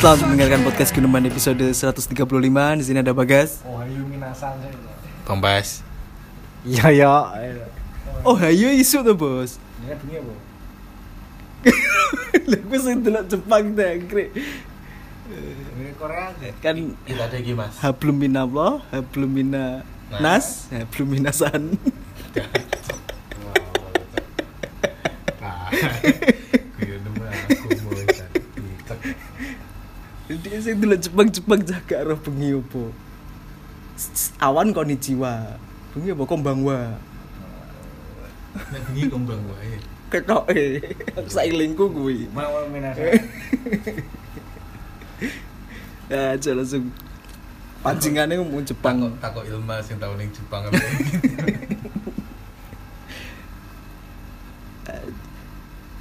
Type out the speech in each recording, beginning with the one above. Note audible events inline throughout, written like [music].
Selamat mendengarkan podcast Gunuman episode 135. Di sini ada Bagas. Oh, ayo minasan Pembas. Iya ya. Oh, ayo isu tuh, Bos. Ini bunyi apa? Lah gue sing delok Jepang ta. Ini Korea deh. Kan Kita ada lagi mas. hablum minallah, hablum mina nas, hablum minasan. [laughs] [laughs] Nah, gue nemu aku mau Cek. Dia sing delok Jepang-Jepang jaga roh bengi opo. Awan konnichiwa. Bengi apa kombangwa. Nah bengi kembang wae. Ketoke. Sailingku kuwi. Mau minasan. [laughs] Ya, aja langsung pancingannya ngomong Jepang. Takok takok ilmu sing tau ning Jepang apa. [laughs]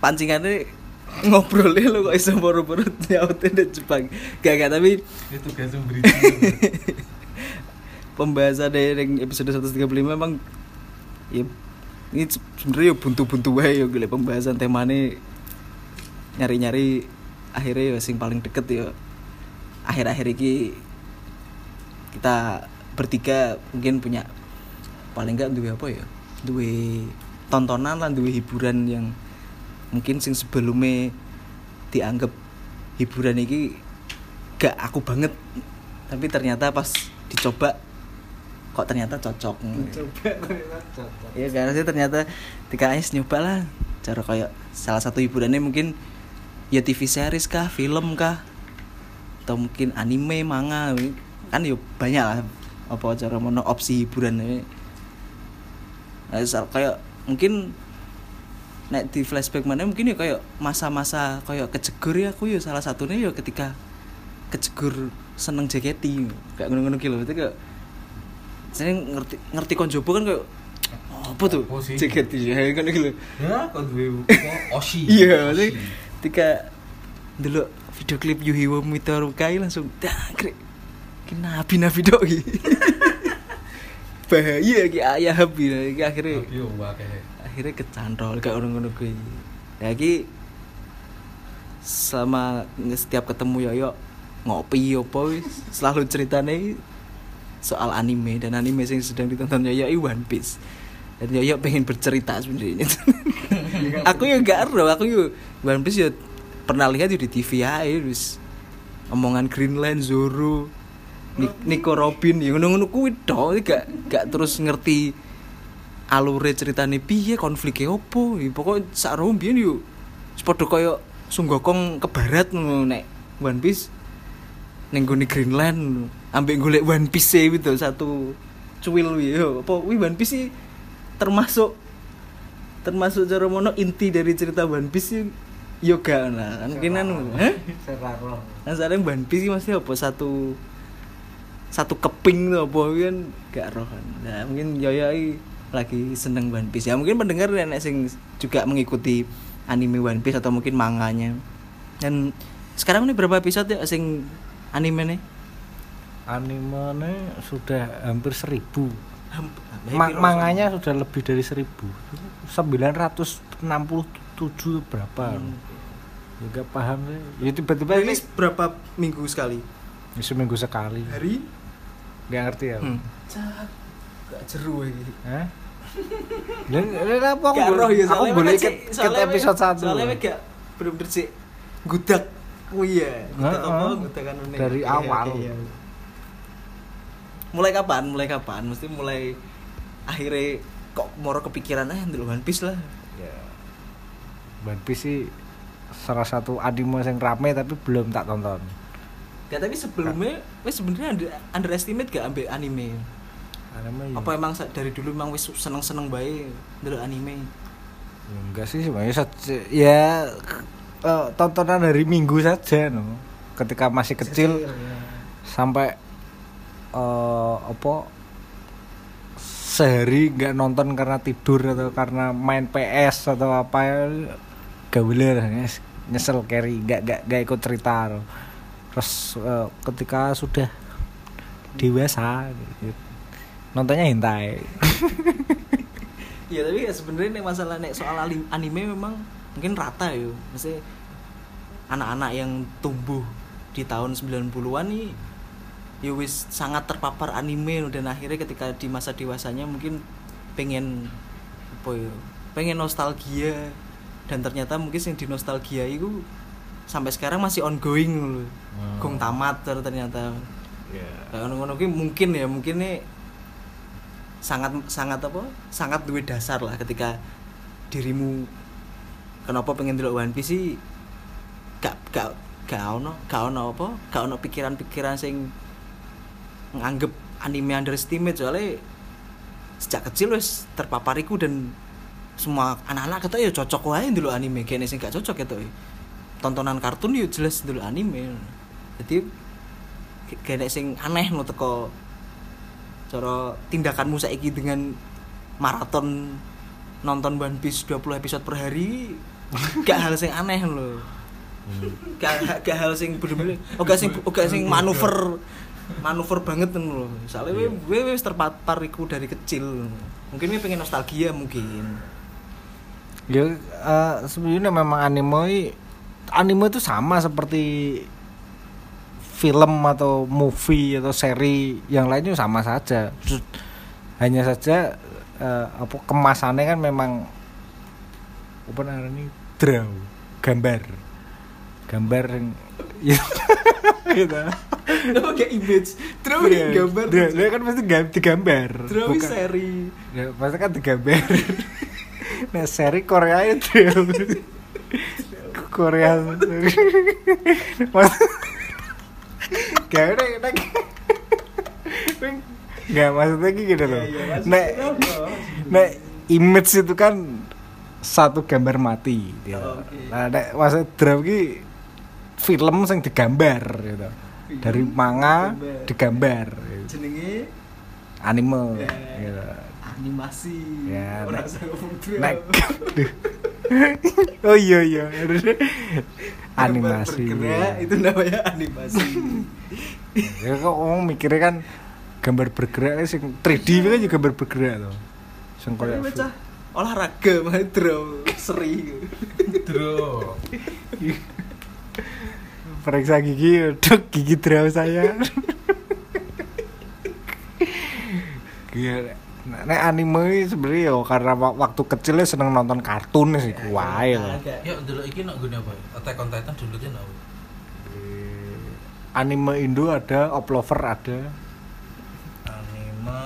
pancingannya ngobrolnya lo kok iso boro-boro nyautin di Jepang. Gak gak tapi Itu tugas berita. [laughs] pembahasan dari episode 135 memang ya ini sebenarnya ya buntu-buntu wae ya gile pembahasan temanya nyari-nyari akhirnya ya sing paling deket ya. Akhir-akhir ini kita bertiga mungkin punya paling enggak duwe apa ya? Duwe tontonan lah duwe hiburan yang mungkin sing sebelumnya dianggap hiburan ini gak aku banget tapi ternyata pas dicoba kok ternyata cocok Coba ternyata cocok. Iya karena sih ternyata ketika Ais nyoba lah cara kayak salah satu hiburannya mungkin ya TV series kah, film kah, atau mungkin anime, manga, kan ya banyak lah apa cara mono opsi hiburan ini. Nah, kayak mungkin nek di flashback mana mungkin ya kayak masa-masa kayak kejegur ya aku ya salah satunya ya ketika kejegur seneng JKT kayak ngono-ngono gitu itu kayak saya ngerti ngerti konjobo kan kayak "Oh, apa tuh Apa? JKT ya kan gitu Ya, apa? [laughs] Oshi. iya maksudnya ketika dulu video klip Yuhiwo Mitarukai langsung dah krek nabi nabi dok [laughs] bahaya ki ayah habi akhirnya. Akhirnya kecantol kayak orang ngono kuwi lagi selama setiap ketemu Yoyo ngopi apa wis. Selalu ceritane soal anime dan anime yang sedang ditonton Yoyo i One Piece. Dan Yoyo pengen bercerita sebenarnya. [laughs] Aku ya gak ero aku yo One Piece ya pernah lihat yo di TV aja wis. Omongan Greenland Zoro Ni- Nico Robin ya ngono-ngono kuwi gak gak terus ngerti alure ceritane piye konfliknya opo? Ya, pokok sak roh mbiyen yo padha kaya sunggokong ke barat ngono nek One Piece ning gone Greenland. Ambek golek One Piece e gitu satu cuil yo apa wi One Piece termasuk termasuk cara mono inti dari cerita One Piece yoga nah kan kan hah? [laughs] Seraro. Sekarang One Piece sih masih apa? Satu satu keping tuh apa kan? Gak roh kan. Nah, mungkin Yoyo ini lagi seneng One Piece. Ya mungkin pendengar nenek sing juga mengikuti anime One Piece atau mungkin manganya. Dan sekarang ini berapa episode ya sing anime nih? Animenya sudah hampir seribu. Ma- manganya sudah lebih dari seribu. 967 berapa? Juga paham sih. Ya tiba-tiba ini berapa minggu sekali? seminggu sekali. Hari? Gak ngerti ya. Hmm. Gak jeru iki. Hah? Dan dan apa aku, roh ya aku boleh soalnya episode we- 1 Soalnya gak bener-bener sih gudak kuwi ya. Gudak apa? Gudak kan ini. Dari Oke, awal. iya. Mulai kapan? Mulai kapan? Mesti mulai akhirnya kok moro kepikiran ah ndelok One Piece lah. ya One Piece sih salah satu anime yang rame tapi belum tak tonton Gak tapi sebelumnya wes sebenarnya under, underestimate gak ambil anime. Anime ya, Apa emang dari dulu emang wis seneng-seneng bae ndelok anime? ya enggak sih sebenarnya saja ya eh, tontonan dari minggu saja no. ketika masih kecil sampai eh apa sehari nggak nonton karena tidur atau karena main PS atau apa ya gak nyes- nyesel carry nggak nggak nggak ikut cerita terus eh, ketika sudah dewasa gitu, nontonnya hentai Iya tapi ya sebenarnya nek masalah nek soal anime memang mungkin rata ya. Maksudnya anak-anak yang tumbuh di tahun 90-an nih ya wis sangat terpapar anime dan akhirnya ketika di masa dewasanya mungkin pengen apa ya pengen nostalgia dan ternyata mungkin yang di nostalgia itu sampai sekarang masih ongoing loh Hmm. gong tamat ter- ternyata Ya. Nah, ngono-ngono ki mungkin ya mungkin nih sangat sangat apa? Sangat duwe dasar lah ketika dirimu kenapa pengen delok One Piece sih? Gak gak gak ono gak ono apa? Gak ono pikiran-pikiran sing nganggep anime underestimate. Soalnya sejak kecil wis terpapariku dan semua anak-anak kata ya cocok wae dulu anime. Kayaknya sing gak cocok gitu tontonan kartun ya jelas dulu anime. Jadi kayaknya sing aneh no teko cara tindakanmu saiki dengan maraton nonton One Piece 20 episode per hari gak hal sing aneh loh gak, gak hal sing bener-bener oh gak sing oh gak sing manuver manuver banget loh soalnya Iya. gue wis terpapar iku dari kecil. Mungkin gue pengen nostalgia mungkin. Ya eh, sebenarnya memang anime anime itu sama seperti film atau movie atau seri yang lainnya sama saja. Hanya saja eh, apa kemasannya kan memang apa namanya draw gambar gambar yang [laughs] gitu. Apa kayak image terus Iya, gambar Draw, dia kan pasti gam- digambar terus Bukan- seri Ya, pasti kan digambar. [laughs] nah, seri Korea itu. Korea. Mas. Gak ada nek. Gak maksudnya gitu loh. Iya, iya, Nek maksudnya nek image itu kan satu gambar mati gitu. Oh, oke. Nah, nek maksud draw ki film sing digambar gitu. Dari manga Digambar. gitu. jenenge anime Ya. gitu. Animasi Ya, Ora nek- usah ngomong draw. Nek Oh iya iya. Animasi. Gambar bergerak, iya. itu namanya animasi [laughs] Ya kok ngomong mikirnya kan gambar bergerak sing 3D itu kan juga gambar bergerak tuh. Sing koyo olahraga mah draw seri Bro. periksa gigi, dok gigi draw saya. [laughs] Gila. Nah, nek anime ini sebenarnya ya karena wa- waktu kecilnya seneng nonton kartun sih kuai loh. Agak- Ya dulu iki nak gune apa? Attack on Titan dulu kan apa? Anime Indo ada, Oplover ada, Anime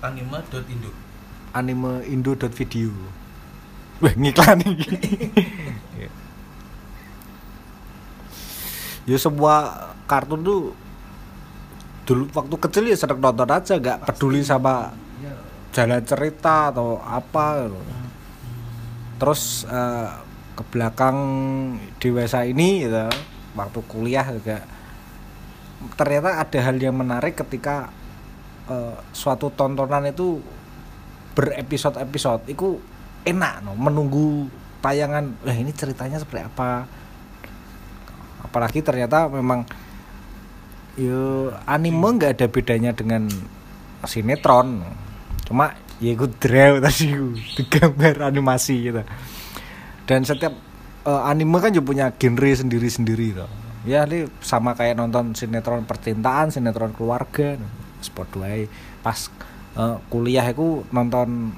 anime dot indo. anime indo.video. Wah, ngiklan iki. [laughs] ya sebuah kartun tuh dulu waktu kecil ya seneng nonton aja, gak peduli sama jalan cerita atau apa gitu. Terus eh, ke belakang dewasa ini gitu, waktu kuliah juga ternyata ada hal yang menarik ketika eh, suatu tontonan itu berepisode-episode. Itu enak no menunggu tayangan ini ceritanya seperti apa? Apalagi ternyata memang yo anime nggak ada bedanya dengan sinetron cuma ya ikut draw [laughs] tadi ku, digambar animasi gitu. Dan setiap eh, anime kan juga punya genre sendiri-sendiri tuh ya ini sama kayak nonton sinetron percintaan sinetron keluarga sport wae pas eh, kuliah aku nonton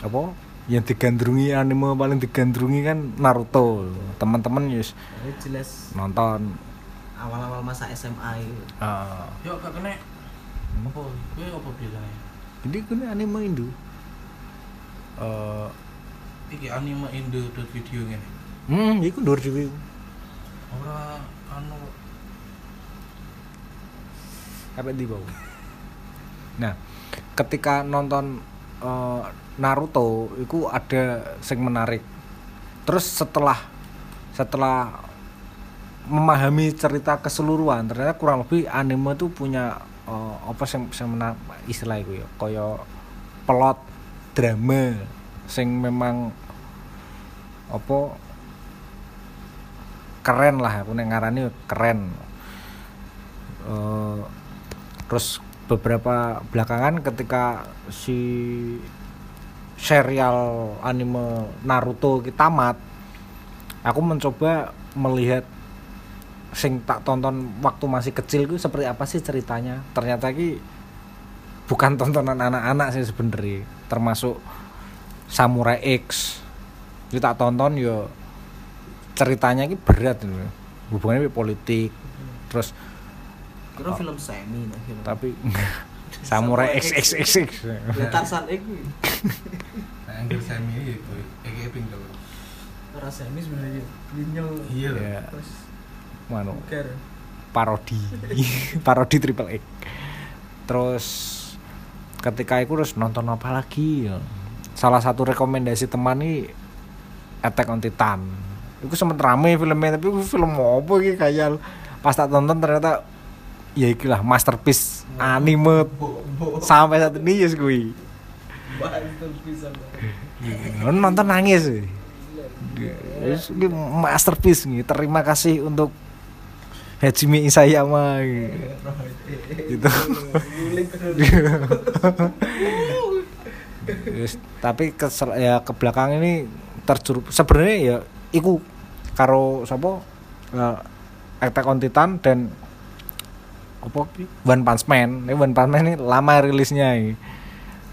apa yang digandrungi anime paling digandrungi kan Naruto. Teman-teman yus Ini jelas. nonton. Awal-awal masa SMA itu. eh, Yo gak kena? Apa? Kowe apa bilangnya? Jadi ini anime Indo. Eh Iki anime indo dot video ngene. hmm itu nur dhewe Ora anu. Apa di bawah. Nah ketika nonton eh, Naruto itu ada sing menarik. Terus setelah setelah memahami cerita keseluruhan ternyata kurang lebih anime itu punya eh, apa sing sing menar istilah itu ya kaya plot drama sing memang apa keren lah aku nek ngarani keren. Eh, terus beberapa belakangan ketika si serial anime Naruto kita tamat aku mencoba melihat sing tak tonton waktu masih kecil itu seperti apa sih ceritanya ternyata ki bukan tontonan anak-anak sih sebenarnya termasuk Samurai X itu tak tonton yo ceritanya ki berat gitu. hubungannya politik terus Kira film semi nah film. tapi Samurai XXX Ya Tarsan X kuwi. Nah, anggur semi itu, kayak pinggul. Ora semi sebenarnya. Linyol. Iya loh. ya Terus ker. parodi. [laughs] Parodi triple X. Terus ketika itu terus nonton apa lagi ya. salah satu rekomendasi teman nih Attack on Titan. Itu sempet rame filmnya tapi film apa gitu kayak pas tak tonton ternyata ya ikilah masterpiece anime sampai saat ini ya gue bisa. nonton nangis Yes, ini masterpiece nih terima kasih untuk Hajime Isayama gitu tapi ke ya ke belakang ini terjerup sebenarnya ya iku karo sapa uh, Attack on Titan dan apa? One Punch Man. Ini One Punch Man ini lama rilisnya ini.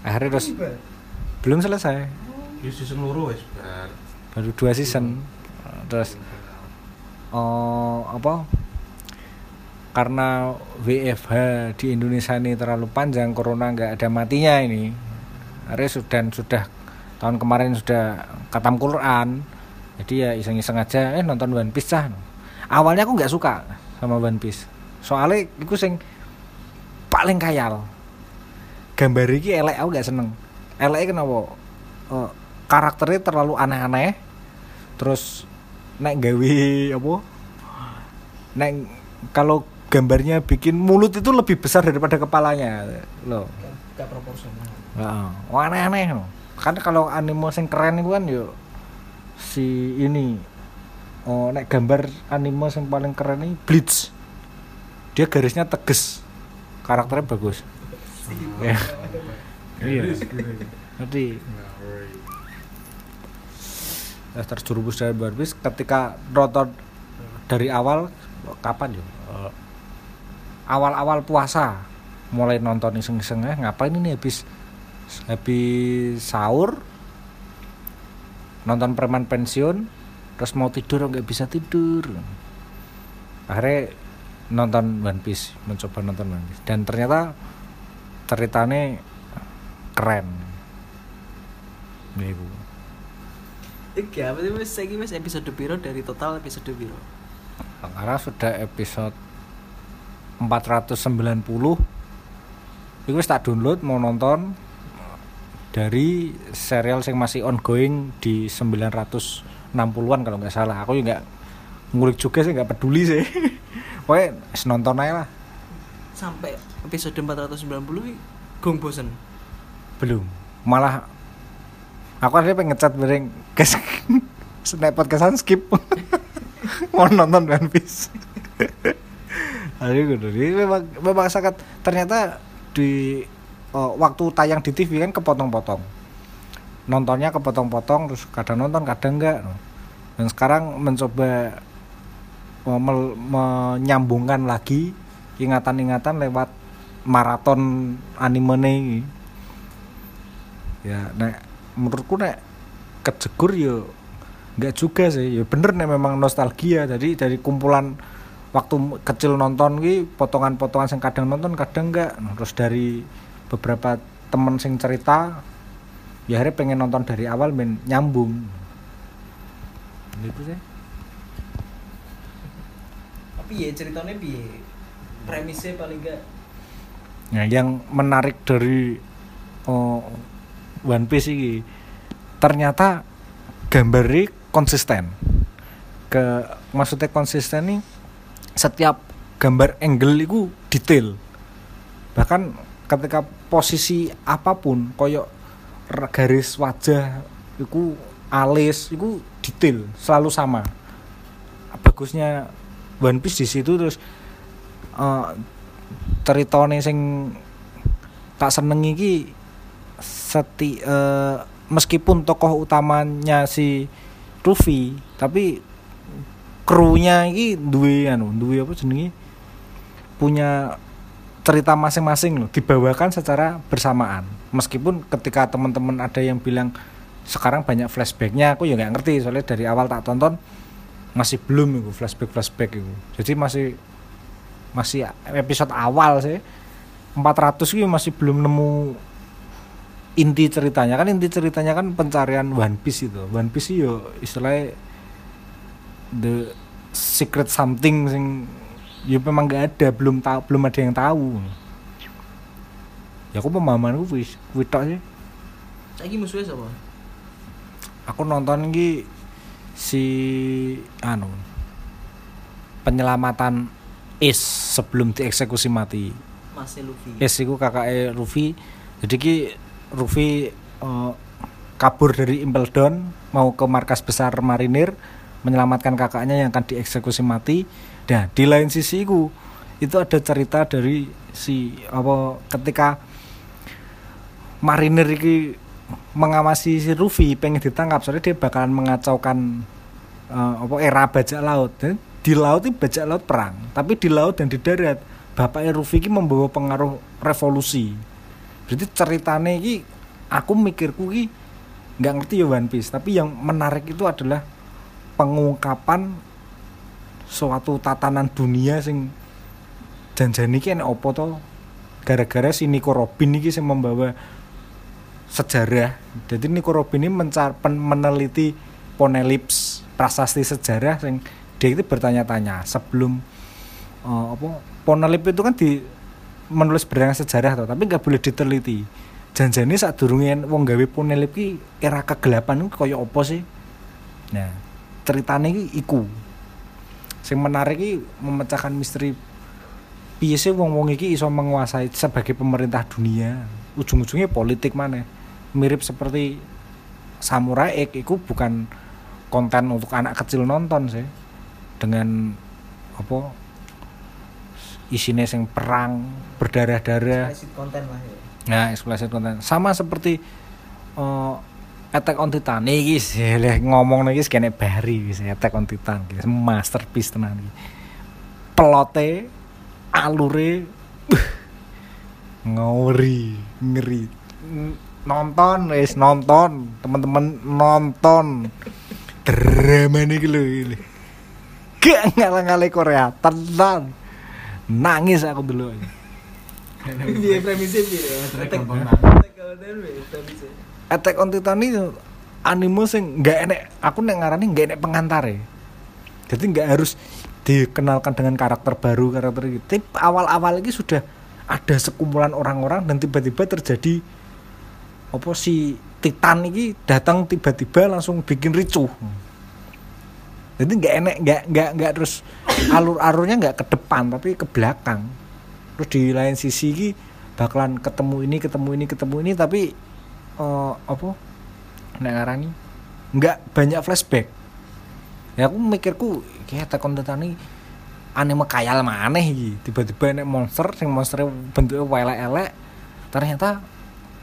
Akhirnya terus belum selesai. Ya season loro wis bar. Baru dua season. Terus oh apa? Karena WFH di Indonesia ini terlalu panjang, corona nggak ada matinya ini. Akhirnya sudah sudah tahun kemarin sudah katam Quran. Jadi ya iseng-iseng aja eh nonton One Piece cah. Awalnya aku nggak suka sama One Piece. Soalnya itu sing paling kayal. Gambar iki elek aku gak seneng. Elek kenapa? Eh, karakternya terlalu aneh-aneh. Terus nek gawe apa? Nek kalau gambarnya bikin mulut itu lebih besar daripada kepalanya loh. Gak proporsional. Heeh. Oh, aneh-aneh loh. Kan kalau anime sing keren itu kan yo si ini oh nek gambar anime yang paling keren ini Bleach. Dia garisnya tegas. Karakternya bagus. Ya. Iya. Nanti eh, terjerumus dari One Piece ketika nonton dari awal kapan yo? Eh, awal-awal puasa mulai nonton iseng-iseng eh ngapain ini habis habis sahur nonton preman pensiun terus mau tidur nggak bisa tidur akhirnya nonton One Piece mencoba nonton One Piece dan ternyata ceritanya keren Nih, Bu. Iki apa sih saiki wis episode piro dari total episode piro? karena sudah episode 490 itu tak download mau nonton dari serial yang masih ongoing di 960-an kalau nggak salah. Aku juga nggak ngulik juga sih nggak peduli sih. [laughs] Pokoknya nonton aja lah. Sampai episode 490 iki gong bosen. belum. Malah aku ada pengen ngecat bareng guys snap podcastan skip mau nonton One Piece. [laughs] Jadi memang memang sangat ternyata di oh, waktu tayang di TV kan kepotong-potong. Nontonnya kepotong-potong terus kadang nonton kadang enggak. Dan sekarang mencoba menyambungkan lagi ingatan-ingatan lewat maraton anime ini. Ya, nek menurutku nek kejegur yo nggak juga sih ya bener nek memang nostalgia jadi dari kumpulan waktu kecil nonton ki potongan-potongan sing kadang nonton kadang enggak terus dari beberapa temen sing cerita ya akhirnya pengen nonton dari awal men nyambung gitu sih Tapi ya ceritanya piye? Premisnya paling enggak Nah, yang menarik dari oh, One Piece ini ternyata gambarnya konsisten. Ke maksudnya konsisten nih setiap gambar angle itu detail. Bahkan ketika posisi apa pun koyok garis wajah itu alis itu detail selalu sama. Bagusnya One Piece di situ terus ceritane sing tak seneng iki seti eh, meskipun tokoh utamanya si Luffy tapi krunya iki duwe anu duwe apa jenenge? Punya cerita masing-masing loh dibawakan secara bersamaan. Meskipun ketika teman-teman ada yang bilang sekarang banyak flashbacknya aku ya nggak ngerti soalnya dari awal tak tonton masih belum itu flashback flashback itu. Jadi masih masih episode awal sih. 400 itu masih belum nemu inti ceritanya. Kan inti ceritanya kan pencarian One Piece itu. One Piece itu yo istilahnya the secret something sing ya memang gak ada belum tahu belum ada yang tahu. Ya aku pemahamanku wis kuwi tok sih. Saiki musuhnya siapa? aku nonton iki si anu penyelamatan Is sebelum dieksekusi mati. Masih Luffy. Is iku kakaknya Luffy. Jadi ki Luffy eh, kabur dari Impel Down mau ke markas besar marinir menyelamatkan kakaknya yang akan dieksekusi mati. Dan di lain sisi iku itu ada cerita dari si apa ketika marinir iki mengawasi si Luffy pengen ditangkap soalnya dia bakalan mengacaukan eh, apa era bajak laut. Dan di laut itu bajak laut perang tapi di laut dan di darat bapaknya Luffy ini membawa pengaruh revolusi. Berarti ceritanya ini aku mikirku ini nggak ngerti ya One Piece tapi yang menarik itu adalah pengungkapan suatu tatanan dunia sing janjani enek opo to? Gara-gara si Nico Robin ini yang membawa sejarah. Jadi Nico Robin ini mencar pen- meneliti Ponelips prasasti sejarah sing dia itu bertanya-tanya sebelum eh, apa Ponelip itu kan di menulis berdasarkan sejarah toh, tapi nggak boleh diteliti. Janjane saat durungnya wong gawe Ponelip ki era kegelapan kaya apa sih? Nah ceritanya iki iku. Sing menarik iki memecahkan misteri. Piye sih wong-wong iki iso menguasai sebagai pemerintah dunia? Ujung-ujungnya politik mana mirip seperti Samurai X itu bukan konten untuk anak kecil nonton sih. Dengan apa? Isinya sing perang berdarah-darah. Konten lah ya. Nah, explicit content. Sama seperti eh, Attack on Titan iki sih leh ngomong iki kene bari wis Attack on Titan iki masterpiece tenan iki. Pelote alure uh, ngori, ngeri. Nonton wis nonton, teman-teman nonton. Drama lho iki. Gak ngalah-ngalah Korea, tenan. Nangis aku dulu. Dia premisnya gampang Attack on Titan ini anime sing nggak enek aku nek ngarani nggak enek pengantare jadi nggak harus dikenalkan dengan karakter baru karakter gitu. Tapi awal-awal ini sudah ada sekumpulan orang-orang dan tiba-tiba terjadi apa si Titan ini datang tiba-tiba langsung bikin ricuh. Jadi nggak enek nggak nggak nggak terus alur-alurnya nggak ke depan tapi ke belakang. Terus di lain sisi ini bakalan ketemu ini ketemu ini ketemu ini tapi eh, apa? Nek ngarani. Nggak banyak flashback. Ya aku mikirku kayak Attack on Titan ini anime kayal maneh iki. Tiba-tiba nek monster sing monsternya bentuknya elek-elek ternyata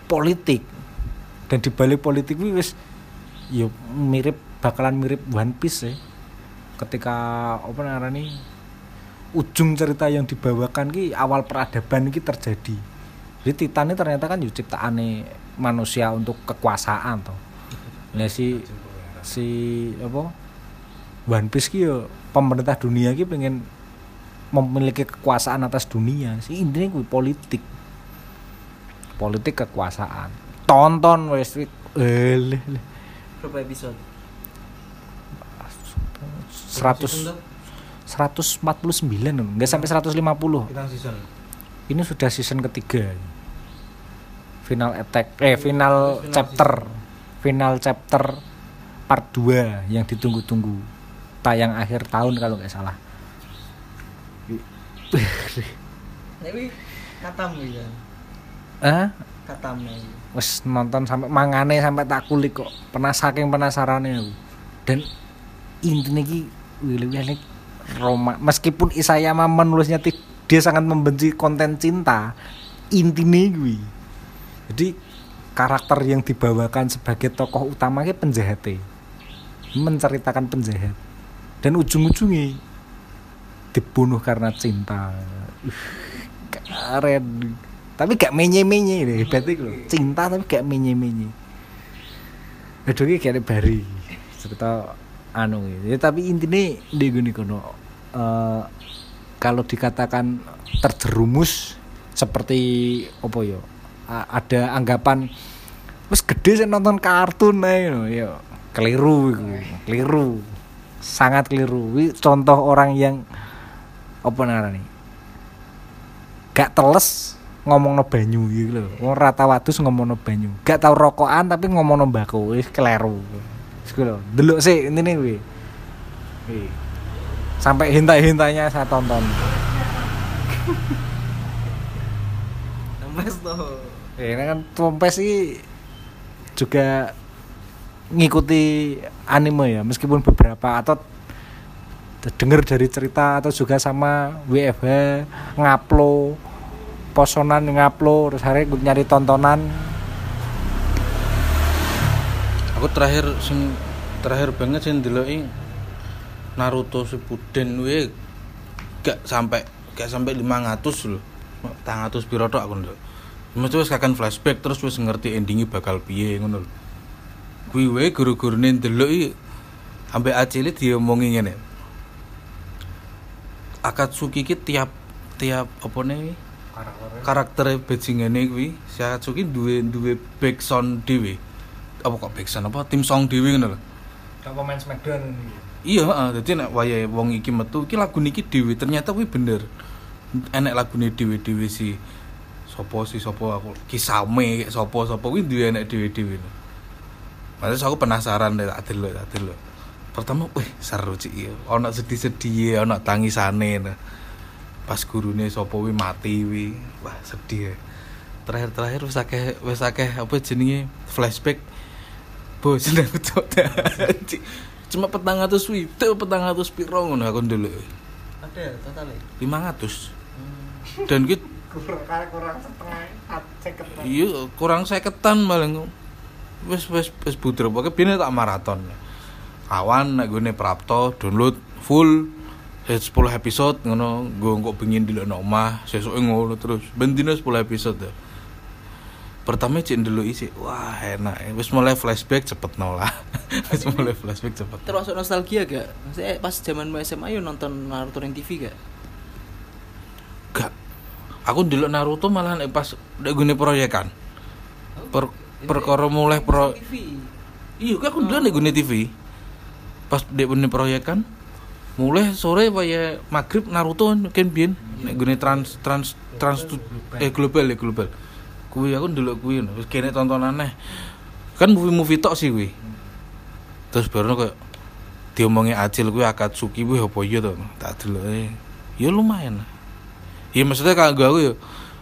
politik. Dan di balik politik wis ya mirip bakalan mirip One Piece ya ketika apa ngarani ujung cerita yang dibawakan ki awal peradaban ki terjadi. Jadi Titan ini ternyata kan yo ciptaane manusia untuk kekuasaan toh. Lah si si apa? One Piece ki pemerintah dunia ki pengen memiliki kekuasaan atas dunia. Sih intinya kuwi politik. Politik kekuasaan. Tonton wes eh. Berapa episode? 100 149 loh, nggak sampai 150 Kita season. ini sudah season ketiga final attack eh final Final chapter. Final chapter part 2 yang ditunggu-tunggu. Tayang akhir tahun kalau nggak salah. Tapi katam ya. ah Katamnya. ya. wes nonton sampai mangane sampai tak kulik kok. Pernah saking penasarannya aku. Dan intinya ki Willy Roma. Meskipun Isayama menulisnya dia sangat membenci konten cinta intinya gue jadi karakter yang dibawakan sebagai tokoh utama ki penjahat. Menceritakan penjahat. Dan ujung-ujungnya dibunuh karena cinta. Uh, keren. Tapi gak menye-menye hebat itu loh. Cinta tapi gak menye-menye. Aduh ini kayak bari cerita anu gitu. Ya, tapi intinya di gini kono eh, kalau dikatakan terjerumus seperti a- ada anggapan wis gede sih nonton kartun ae ya keliru keliru. Sangat keliru. Contoh orang yang apa namanya gak teles ngomong no banyu gitu loh wong rata wadus ngomong no banyu. Gak tau rokokan tapi ngomong no mbako. Wis keliru. Lho delok sih ini nih wi. Sampai hintai-hintainya saya tonton. Nembes tuh. Ya, ini kan Tompes sih juga ngikuti anime ya meskipun beberapa atau dengar dari cerita atau juga sama WFH ngaplo posonan ngaplo terus hari nyari tontonan Aku terakhir sing terakhir banget sing ndeloki Naruto Shippuden kuwi gak sampai gak sampai 500 lho. 400 piro aku ndelok. Mesti wis kakan flashback terus wis ngerti endingnya bakal piye ngono lho. Kuwi wae guru-gurune ndelok iki ambek acile diomongi ngene. Akatsuki ki tiap tiap apa nih karakter bajingane kuwi si Akatsuki duwe duwe backsound dhewe. Apa kok backsound apa tim song dhewe ngono lho. Kayak pemain Smackdown Iya, heeh, dadi nek wayahe wong iki metu iki lagu niki dhewe ternyata kuwi bener. Enek lagune dhewe-dhewe si sapa si sapa aku kisame kayak sapa sapa kuwi duwe enek dhewe-dhewe. Terus aku penasaran deh tak delok tak delok. Pertama, wih seru cik iya. Ono sedih-sedih, ono tangisane. Nah. Pas gurune sapa kuwi mati kuwi. Wah, sedih. ya. Terakhir-terakhir wis akeh wis akeh apa jenenge flashback. Bos seneng [laughs] cok. Cuma petang atus witek petang atus piro ngono aku ndelok. Ada totalnya. 500. Dan ki kurang kurang setengah seket. Iya kurang seketan malah wis wis wis budrep pokoke bine tak maraton. Awan nek gone Prapto download full eh, 10 episode ngono gue kok pengin di omah sesuke ngono terus. Ben dina 10 episode. Ya. pertama cek dulu isi wah enak. Wis mulai flashback cepet nolah [laughs] wis mulai flashback cepet. Termasuk nostalgia gak? Maksudnya pas zaman SMA yo nonton Naruto yang TV gak aku dulu Naruto malah pas nek gone proyekan per perkara mulai pro. Iya, kan aku dulu nih gune TV. Pas dek gune proyek kan, mulai sore ya maghrib Naruto kan biyen nek gune trans trans trans eh global ya global. Kuwi aku dulu kuwi wis kene tontonan aneh. Kan movie-movie tok sih kuwi. Terus baru kayak diomongi Acil kuwi Akatsuki kuwi apa iya to? Tak delok eh. Ya lumayan. Ya maksudnya kagak aku ya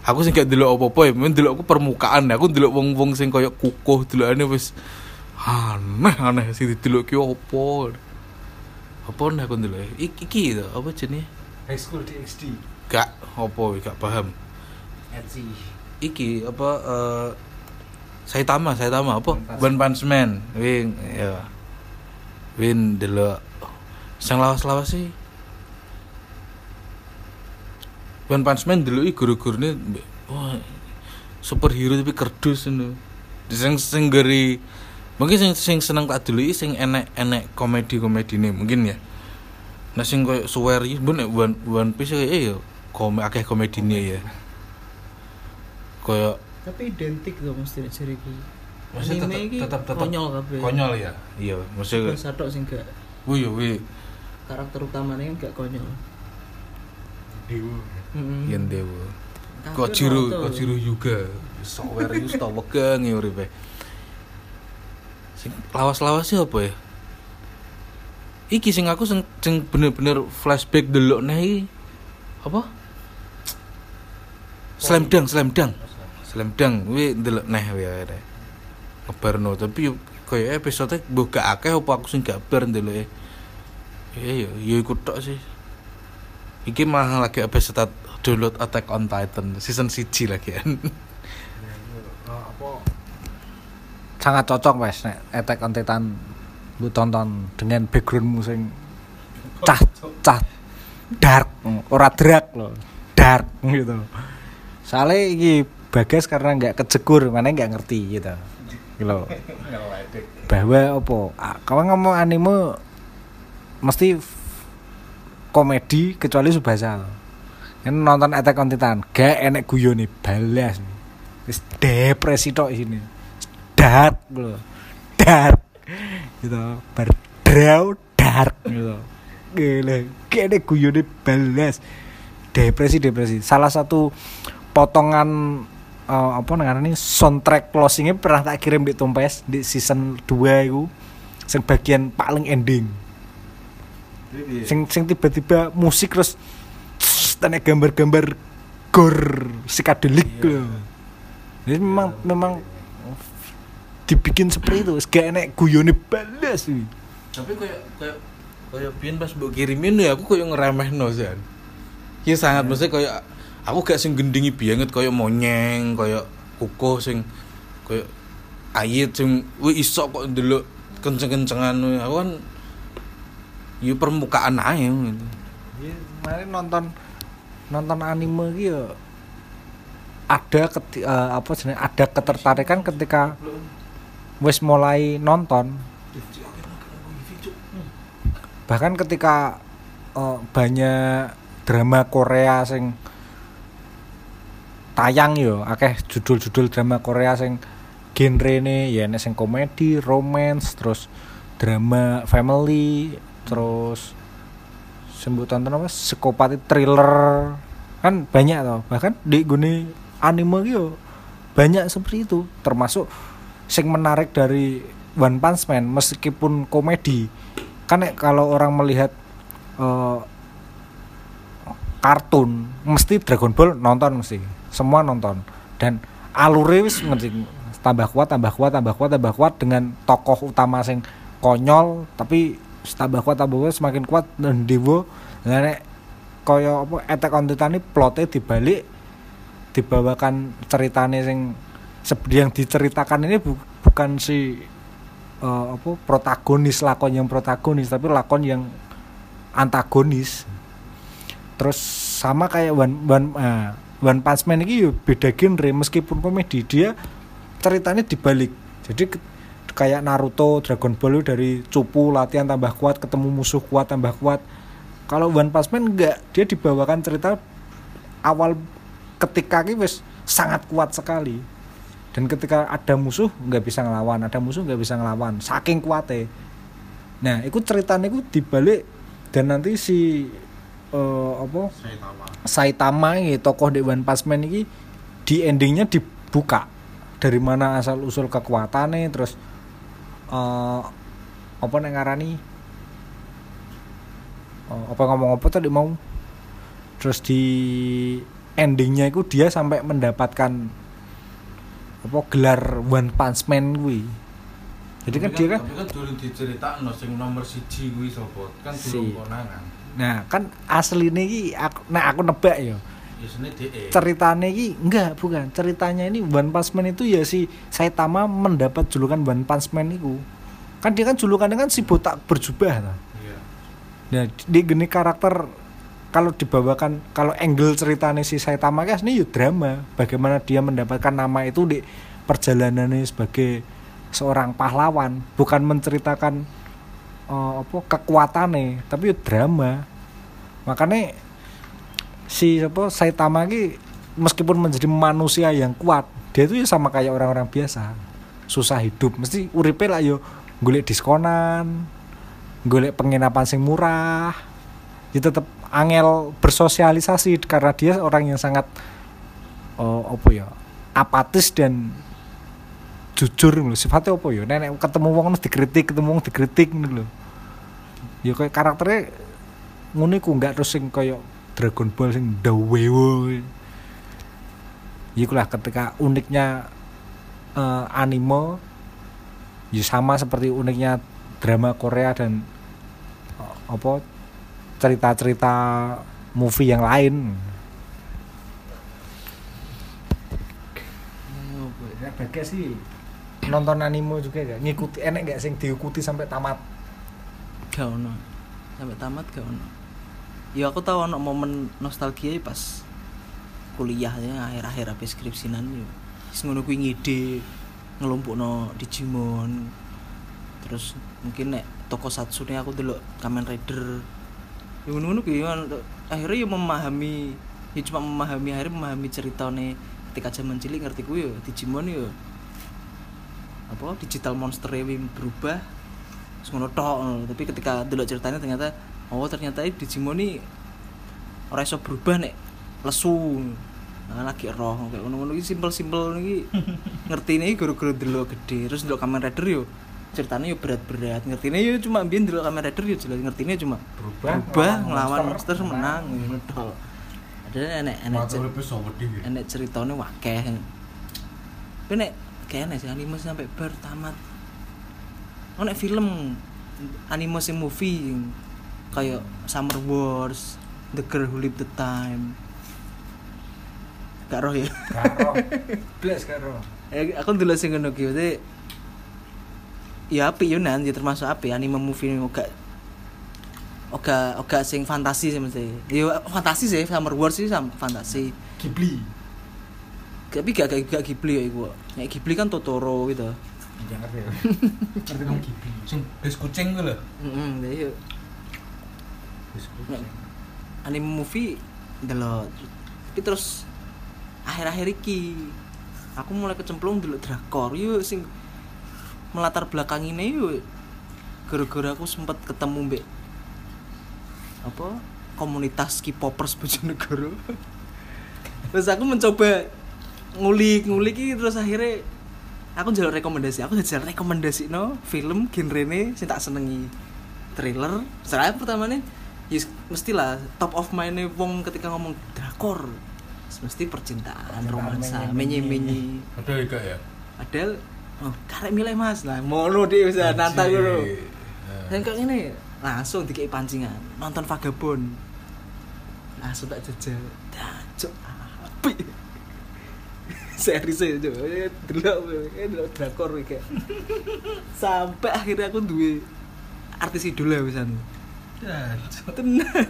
aku sing gak delok apa-apa ya, men delok aku permukaan, aku delok wong-wong sing koyo kukuh delokane wis aneh aneh sing didelok ki opo. Apa nih aku delok iki iki to, apa jenenge? High School DxD Gak opo gak paham. Etsy Iki apa eh Saitama, Saitama apa? One Punch Man. Wing ya. Win delok sing lawas-lawas sih One Punch Man dulu i guru-gurune wah superhero tapi kerdus ngono. Sing sing geri mungkin sing sing seneng tak dulu sing enek-enek komedi-komedine mungkin ya. Nah sing koyo iki ben nek One, One Piece eh ya komedi akeh komedine ya. Koyo Tapi identik tuh mesti jariku. Maksudnya iki tetep- tetep konyol kabeh. konyol ya. Iya, maksudnya Bahasa tok sing gak wih wih karakter utamanya kan gak konyol. Dewa Heeh. yen dewa. Naruto. Kojiro juga. Sower iku tau wegeng ya uripe. Sing lawas-lawas sih apa ya? Iki sing aku sing, sing bener-bener flashback delok neh iki apa? Slam dunk, slam dunk. Slam dunk kuwi delok neh ya. Ngebarno tapi yo kaya episode mbok gak akeh apa aku sing gak bar ndeloke. Iya ya, ya iku tok sih. Iki malah lagi episode download Attack on Titan season 1 lagi. Kan. [laughs] sangat cocok mas. Nek Attack on Titan lu tonton dengan background musik cah cah dark ora drag loh dark gitu. Soalnya iki bagas karena nggak kejegur mana nggak ngerti gitu. Loh. bahwa opo? Ah, kalau ngomong anime mesti komedi kecuali Subasa kan nonton Attack on Titan. Gak enek guyone balas wis depresi tok sini dark loh dark. Gitu. Berdraw dark. Gitu. Gila. Gak enek guyone balas depresi depresi. Salah satu potongan eh, apa namanya soundtrack closingnya pernah tak kirim di Tumpes di season 2 itu sing bagian paling ending. Sing sing tiba-tiba musik terus tenek gambar-gambar gor psikodelik Iya. loh. Jadi memang memang dibikin seperti itu, gak enek guyone balas sih. tapi kayak kayak kayak biyen pas mbok kirimin ya aku kayak ngeremehno Zan Ki sangat mesti kayak aku gak sing gendingi banget kayak monyeng kayak kukuh sing kayak ayit sing wih iso kok ndelok kenceng-kencengan aku kan ya permukaan aja gitu. Iya, kemarin nonton nonton anime ya ada keti- eh, apa jenenge ada ketertarikan ketika wis mulai nonton. Bahkan ketika eh, banyak drama Korea sing tayang yo akeh judul-judul drama Korea sing genre ne ya enek sing komedi, romance, terus drama family, terus sebutan apa? Psikopat thriller. Kan banyak toh. Bahkan di guni anime gitu banyak seperti itu. Termasuk sing menarik dari One Punch Man meskipun komedi. Kan kalau orang melihat eh, kartun mesti Dragon Ball nonton mesti. Semua nonton. Dan alure wis tambah kuat tambah kuat tambah kuat tambah kuat dengan tokoh utama sing konyol tapi tambah kuat tambah kuat semakin kuat dan dewa. Lah nek kaya apa Attack on Titan ini plotnya dibalik dibawakan ceritanya sing seperti yang diceritakan ini bu- bukan si eh, apa protagonis lakon yang protagonis tapi lakon yang antagonis. Terus sama kayak One One ah, One Punch Man ini yo beda genre meskipun komedi dia ceritanya dibalik. Jadi kayak Naruto Dragon Ball itu dari cupu latihan tambah kuat ketemu musuh kuat tambah kuat. Kalau One Punch Man enggak dia dibawakan cerita awal ketika ini wis sangat kuat sekali. Dan ketika ada musuh nggak bisa ngelawan. Ada musuh nggak bisa ngelawan. Saking kuatnya. Nah itu ceritanya itu dibalik dan nanti si eh, apa? Saitama. Ini tokoh di One Punch Man ini di endingnya dibuka. Dari mana asal usul kekuatannya terus eh apa nek ngarani? Eh, apa ngomong apa tadi mau? Terus di endingnya itu dia sampai mendapatkan apa gelar One Punch Man gue jadi kan dia kan tapi kan durung diceritakno sing nomor siji kuwi sapa? Kan Si. durung konangan. Nah kan asli ini aku nah aku nebak ya ceritanya ini enggak bukan. Ceritanya ini One Punch Man itu ya si Saitama mendapat julukan One Punch Man itu kan dia kan julukannya kan si botak berjubah iya. Nah, di gini karakter kalau dibawakan kalau angle ceritanya si Saitama kan ini ya drama. Bagaimana dia mendapatkan nama itu di perjalanannya sebagai seorang pahlawan, bukan menceritakan eh, apa kekuatannya, tapi ya drama. Makanya si apa Saitama ini meskipun menjadi manusia yang kuat, dia itu ya sama kayak orang-orang biasa. Susah hidup, mesti uripe lah yo. Golek diskonan, golek penginapan sing murah. Dia tetap angel bersosialisasi karena dia orang yang sangat oh, apa ya apatis dan jujur lho. Sifatnya apa ya? Nenek ketemu wong dikritik ketemu wong dikritik ngono lho. Ya kayak karakternya ngono iku enggak terus sing kayak Dragon Ball sing dawewo ya ikulah ketika uniknya eh, anime ya sama seperti uniknya drama Korea dan eh, apa cerita-cerita movie yang lain. Ya bagas sih. Nonton anime juga gak ngikuti enek gak sing diikuti sampai tamat. Gak ono. sampai tamat gak ono ya aku tahu ono momen nostalgia ya pas kuliah ya akhir-akhir habis skripsinan yo wis ngono kuwi ngide ngelompokno Digimon. Terus mungkin nek toko Satsune aku delok Kamen Rider. Ya ngono-ngono kuwi. Ya, akhirnya ya memahami ya cuma memahami akhirnya memahami ceritane ketika zaman cilik ngerti kuwi yo Digimon yo apa? Digital monster yang berubah. Terus ngono tapi ketika delok ceritanya ternyata oh ternyata ini Digimon ini ora iso berubah nek lesu. Nah, lagi roh kayak ngono-ngono. Iki simpel-simpel iki [laughs] ngertine iki gara-gara delok gede. Terus delok Kamen Rider yo ceritanya yo berat-berat. Ngertine yo cuma mbiyen delok Kamen Rider yo jelas ngertine cuma Berubah, berubah ngelawan ngelawan monster, monster menang ngono tok. Ada enek enek enek ceritanya wakeh. Tapi nek kayaknya sih anime sampai bar tamat oh nek film anime sing movie kayak Summer Wars The Girl Who Lived the Time gak roh ya Karo. Blas karo. Eh, aku dulu sing ngono ki ya api yo nan ya termasuk api anime movie ini oga oga oga sing fantasi sih mesti yo fantasi sih Summer Wars sih sam fantasi Ghibli. tapi gak gak, gak Ghibli ya iku nek Ghibli kan Totoro gitu Jangan ngerti. ya. [laughs] Ngerti Ghibli. Sing bis kucing ku lho. heeh jadi yo nek anime movie delok. Tapi terus akhir-akhir iki aku mulai kecemplung dulu drakor. Yuk sing melatar belakang ini yuk gara-gara aku sempat ketemu mbak apa komunitas K-popers Bojonegoro. [laughs] Terus aku mencoba ngulik-ngulik terus akhirnya aku jalur rekomendasi. Aku jalur rekomendasi no film genre ini sing tak senengi. Thriller saya pertama nih ya mestilah top of mind wong ketika ngomong drakor. Mesti percintaan romansa menye-menye. menye-menye. Ada juga ya. padahal oh karek milih mas. Lah mono dia bisa nantang dulu dan kayak gini langsung dikei pancingan nonton vagabond. Langsung tak jajal cok api [laughs] serius aja cok delok eh delok drakor iki. Kayak [laughs] sampai akhirnya aku duwe artis idola pisan tenan.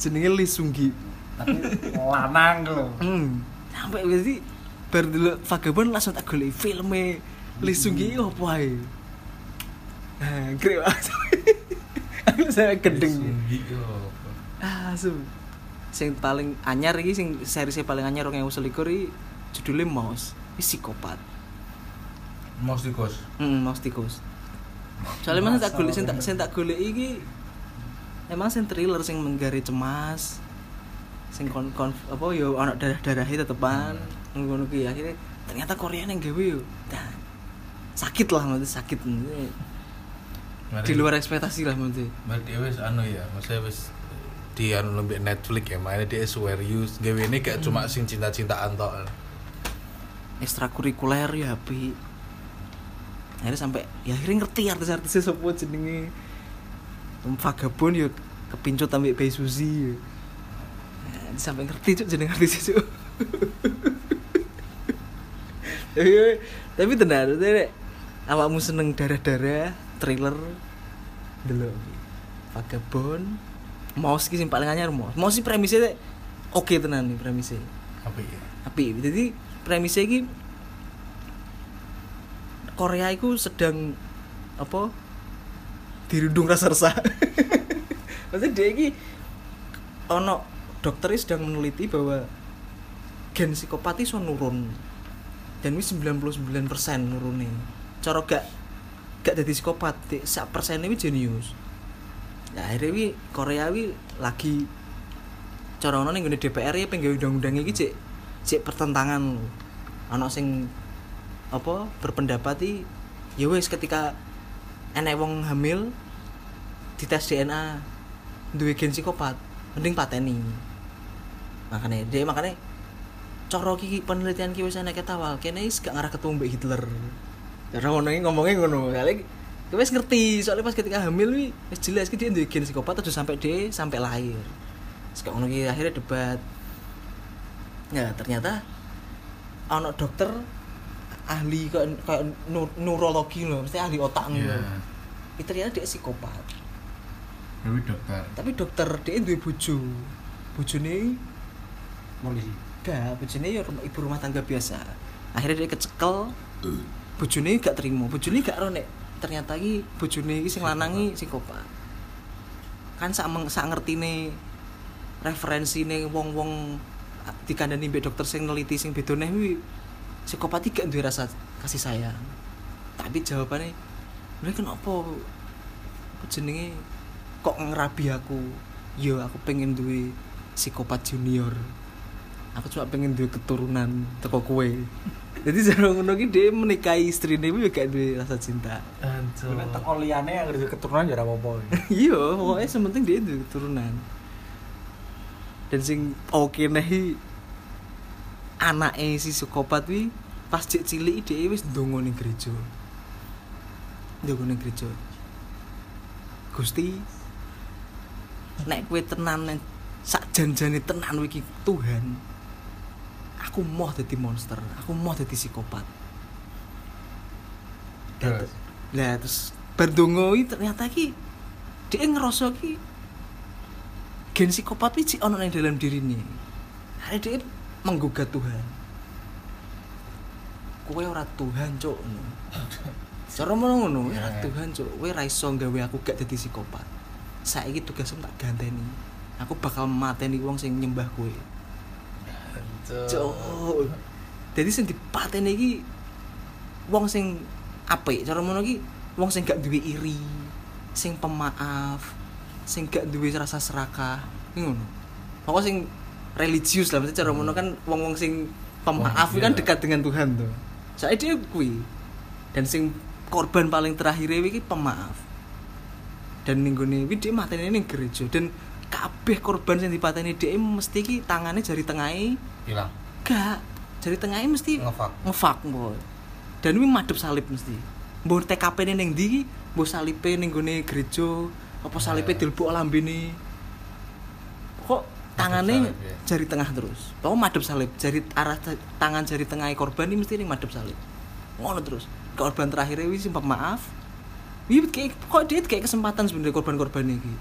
Jenenge Lee Sunggi. Tapi lanang lho. hmm. sampai berarti bar delok vagabond langsung tak golek filme. Lee Sunggi opo ae? Nah keren banget aku saya gedeng. Sunggi, ah su sing paling anyar iki sing series paling anyar 2021 iki judulnya Mouse. Ini psikopat. Mouse tikus. hmm, Mouse tikus. Soalnya mana tak golek sing tak sing tak golek iki emang sing thriller sing menggari cemas sing kon, kon apa yo anak darah-darahnya tetepan ngono ki akhirnya ternyata Korea yang gawe yo. Sakit lah maksudnya sakit Mari- di luar ekspektasi lah maksudnya. Dia wis anu ya, maksudnya wis di anu lembek Netflix ya, mainnya dia serius. Gawe ini kayak cuma sing cinta-cintaan tok. ekstrakurikuler ya api akhirnya sampai ya akhirnya ngerti artis-artisnya sopo jenenge Vagabond yo kepincut ambek Bae Suzy yo. Nah, sampai ngerti cuk jeneng artisnya cuk. [laughs] Tapi, tapi tenar tapi awakmu seneng darah-darah thriller delok. Vagabond Mouse sing paling anyar Mouse. Mouse sih premisnya oke tenan nih premisnya. Apa ya? tapi jadi premisnya ini Korea itu sedang apa dirundung rasa resah. [laughs] Maksudnya dia ini ono dokter sedang meneliti bahwa gen psikopat iso nurun. Dan wis 99% nurunnya cara gak gak jadi psikopat sak persen ini jenius. Nah akhirnya wi Korea wi lagi cara ono nggone DPR ya pengen undang-undang iki cek cek pertentangan. Lho. Ana sing apa berpendapat ya wis ketika enek wong hamil dites DNA duwe gen psikopat mending pateni. Makanya dia makanya coro ki penelitian ki wis enek ketawal kene wis gak ngarah ketemu Mbak Hitler. Karena ngono iki ngomongnya ngono. Kali wis ngerti soalnya pas ketika hamil wi wis jelas ki dia duwe gen psikopat aja sampai dia sampai lahir. Sekarang ngono ki akhirnya debat. Ya ternyata ono dokter ahli kayak kayak nu- neurologi loh mesti ahli otak Iya. loh itu ternyata dia psikopat Dewi dokter. tapi dokter dia duwe bojo. Bojone polisi. Gak bojone ya rumah- ibu rumah tangga biasa. Akhirnya dia kecekel. Bojone gak terima. Bojone gak ro nek ternyata iki bojone iki sing lanangi psikopat kan sak meng, sak ngertine referensine wong-wong dikandani mbek dokter sing neliti sing neh kuwi psikopat iki gak duwe rasa kasih sayang. Tapi jawabannya lha kenapa apa jenenge kok ngerabi aku? Yo aku pengen duwe psikopat junior. Aku cuma pengen duwe keturunan teko kue [laughs] jadi cara ngono ki dia menikahi istrine kuwi gak duwe rasa cinta. Kan teko liyane yang ada keturunan ya ora apa-apa. [laughs] iya pokoknya sementing dia duwe keturunan. Dan sing oke nih anaknya si psikopat wi pas cek cilik dia wis ndonga ning gereja. Ning gereja. Gusti nek kue tenan nek sak janjane tenan iki Tuhan aku mau jadi monster aku mau jadi psikopat. Terus? lah terus berdongo ternyata ki dia ngerasa ki gen psikopat iki ono ning dalam dirine. Hari dia menggugat Tuhan. Kowe ora Tuhan ngono [laughs] cara ngono ora Iya. Tuhan cuk. Kowe ra iso gawe aku gak dadi psikopat saiki tugasmu tak ganteni. Aku bakal mateni wong sing nyembah kowe. Cuk. Jadi sing dipateni iki wong sing apik. Cara ngono iki wong sing gak duwe iri sing pemaaf sing gak duwe rasa serakah. Ngono. Pokok sing religius lah maksudnya cara ngono kan wong-wong sing pemaaf Wong, kan iya. dekat dengan Tuhan tuh soalnya dia kuwi. Dan sing korban paling terakhir iki pemaaf dan ninggone iki dia mateni ning gereja. Dan kabeh korban sing dipateni dia mesti ki tangannya jari tengahe Hilang. gak. Jari tengahnya mesti Ngefak. ngefak boy dan ini madep salib mesti. Mbok TKP ini neng di mbok salipe ning gone gereja apa salipe Eh. dilbuk lambene? Kok tangannya salib, ya. jari tengah terus? Tau madep salib. Jari arah ta- tangan jari tengah korban ini mesti ning madep salib. Ngono terus. Korban terakhirnya wis simpah maaf Wih, kayak kok dia kayak kesempatan sebenarnya korban-korban ini?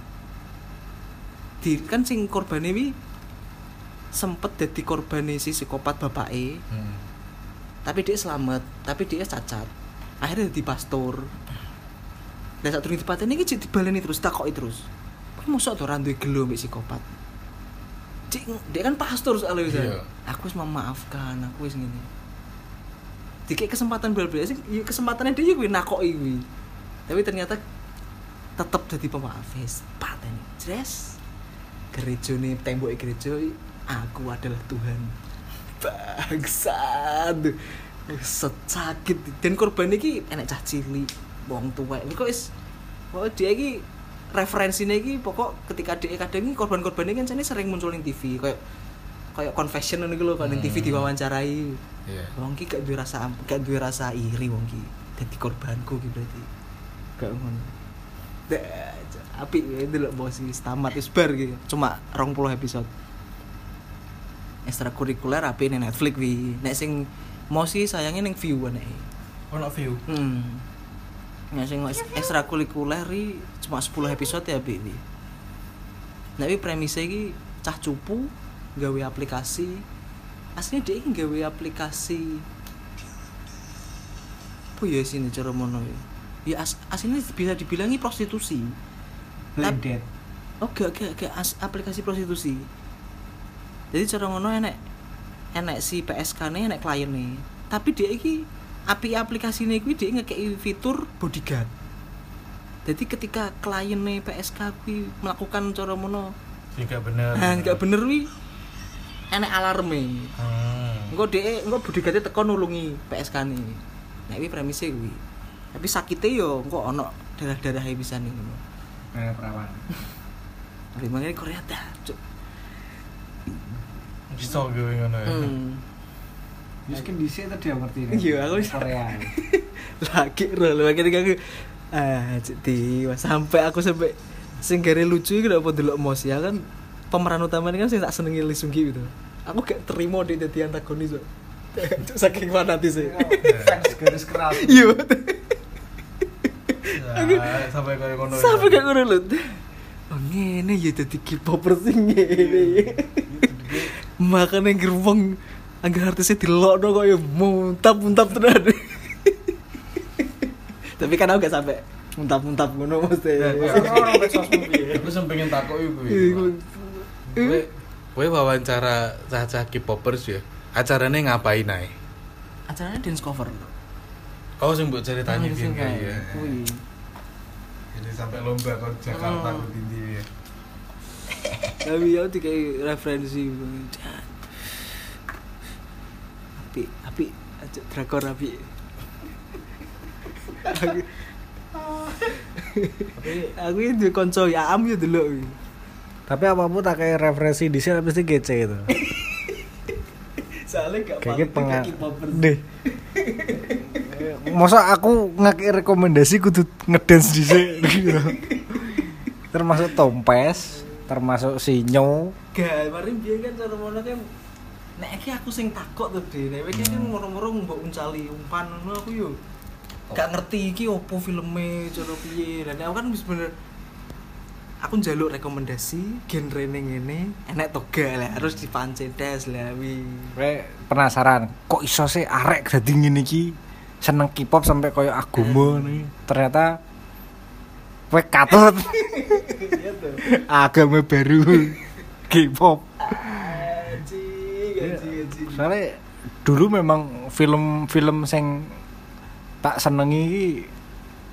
Di kan sing korban ini sempet jadi korban si psikopat bapak Hmm. tapi dia selamat tapi dia cacat. Akhirnya jadi pastor. Dan saat turun di paten ini cik dibaleni terus takoki terus. Kok mosok tuh randu gelo mbek psikopat? Cik dia kan pastor soalnya bisa Iya. aku wis memaafkan aku wis ngene. Dikek kesempatan bel-bel sing ya kesempatannya dia kuwi nakoki kuwi tapi ternyata tetep jadi pemaaf. Wis paten jres gereja nih tembok gereja aku adalah Tuhan. Bangsat set sakit dan korban iki enek cah cilik wong tua ini kok is kok dia iki referensinya iki pokok ketika dia kadang ini korban-korban ini kan jane sering muncul ning TV kayak kayak confession iki lho kan ning TV Hmm. diwawancarai. Wong ki gak duwe rasa am- gak duwe rasa iri wong ki dadi korbanku ki berarti gak ngono. Apik ya delok bos wis tamat wis bar ki cuma 20 episode. Ekstrakurikuler apik ning Netflix wi. Nek sing mau sih sayangnya ning view nek Ono view. hmm. Nek sing eks- ekstrakurikuler cuma 10 episode ya apik wi nek premisnya iki cah cupu gawe aplikasi. Aslinya dia gawe aplikasi. Apa ya sini cara mono ya ya as, aslinya bisa dibilangi prostitusi. Blended. oh gak gak gak as, aplikasi prostitusi. Jadi cara ngono enek enek si PSK nih enek klien nih tapi dia iki api aplikasi nih dia ngekei fitur bodyguard. Jadi ketika klien nih PSK kuwi melakukan cara mono Sing gak bener. nah nggak bener wi enek alarme. Hmm. engko dhek engko bodyguardnya teko nulungi PSK nih nah ini premisnya kuwi tapi sakitnya yo engko ono darah-darah bisa nih ngono Eh, perawan. [laughs] Limangnya Korea dah, cuk. Bisa gue ngono ya. Hmm. Wis kan dhisik tadi aku ngerti. kan? Iya, aku Korea. [laughs] Lagi roh ketika aku ah jadi sampai aku sampai sing gare lucu iki apa delok mos ya kan pemeran utamanya kan sing tak senengi Lee Seung Gi gitu. Aku gak terima dia jadi antagonis kok. [laughs] Saking fanatis e. Fans garis keras. Iya. Ya, sampai kayak ngono. ya. Sampai gak ngono lho. oh ngene ya dadi K-popper sing ngene makane gerbong anggar artisnya dilokno kok ya muntap-muntap tenan tapi kan aku gak sampai muntap-muntap ngono mesti Aku sing pengen takok iku. Kowe kowe wawancara cah-cah K-popers ya. Acarane ngapain ae? acaranya dance cover Oh sing mbok ceritani kae kae. ya. Kuwi. Jadi sampai lomba kon Jakarta Oh. ku ya. tapi ya dikai referensi api api aja drakor api aku ini duwe konco ya am ya dulu Tapi apa pun tak kayak referensi di sini pasti kece itu. [laughs] soalnya gak Kayaknya pengen K-popper deh. Masa aku ngaki rekomendasi kudu ngedance di sini. termasuk Tompes, termasuk Sinyo. gak kemarin dia kan cara mana kan nek iki aku sing takok tuh deh nek iki kan moro-moro mbok uncali umpan ngono aku yo gak ngerti iki opo filmnya cara piye. Dan aku kan wis bener aku njaluk rekomendasi genre ning ngene enek toga lah harus dipancen des lah wi. Penasaran, kok iso sih arek dadi ngene iki seneng K-pop sampai koyo agama nih. Ternyata kowe katut. Iya agama baru. K-pop. anjing Soalnya dulu memang film-film sing tak senengi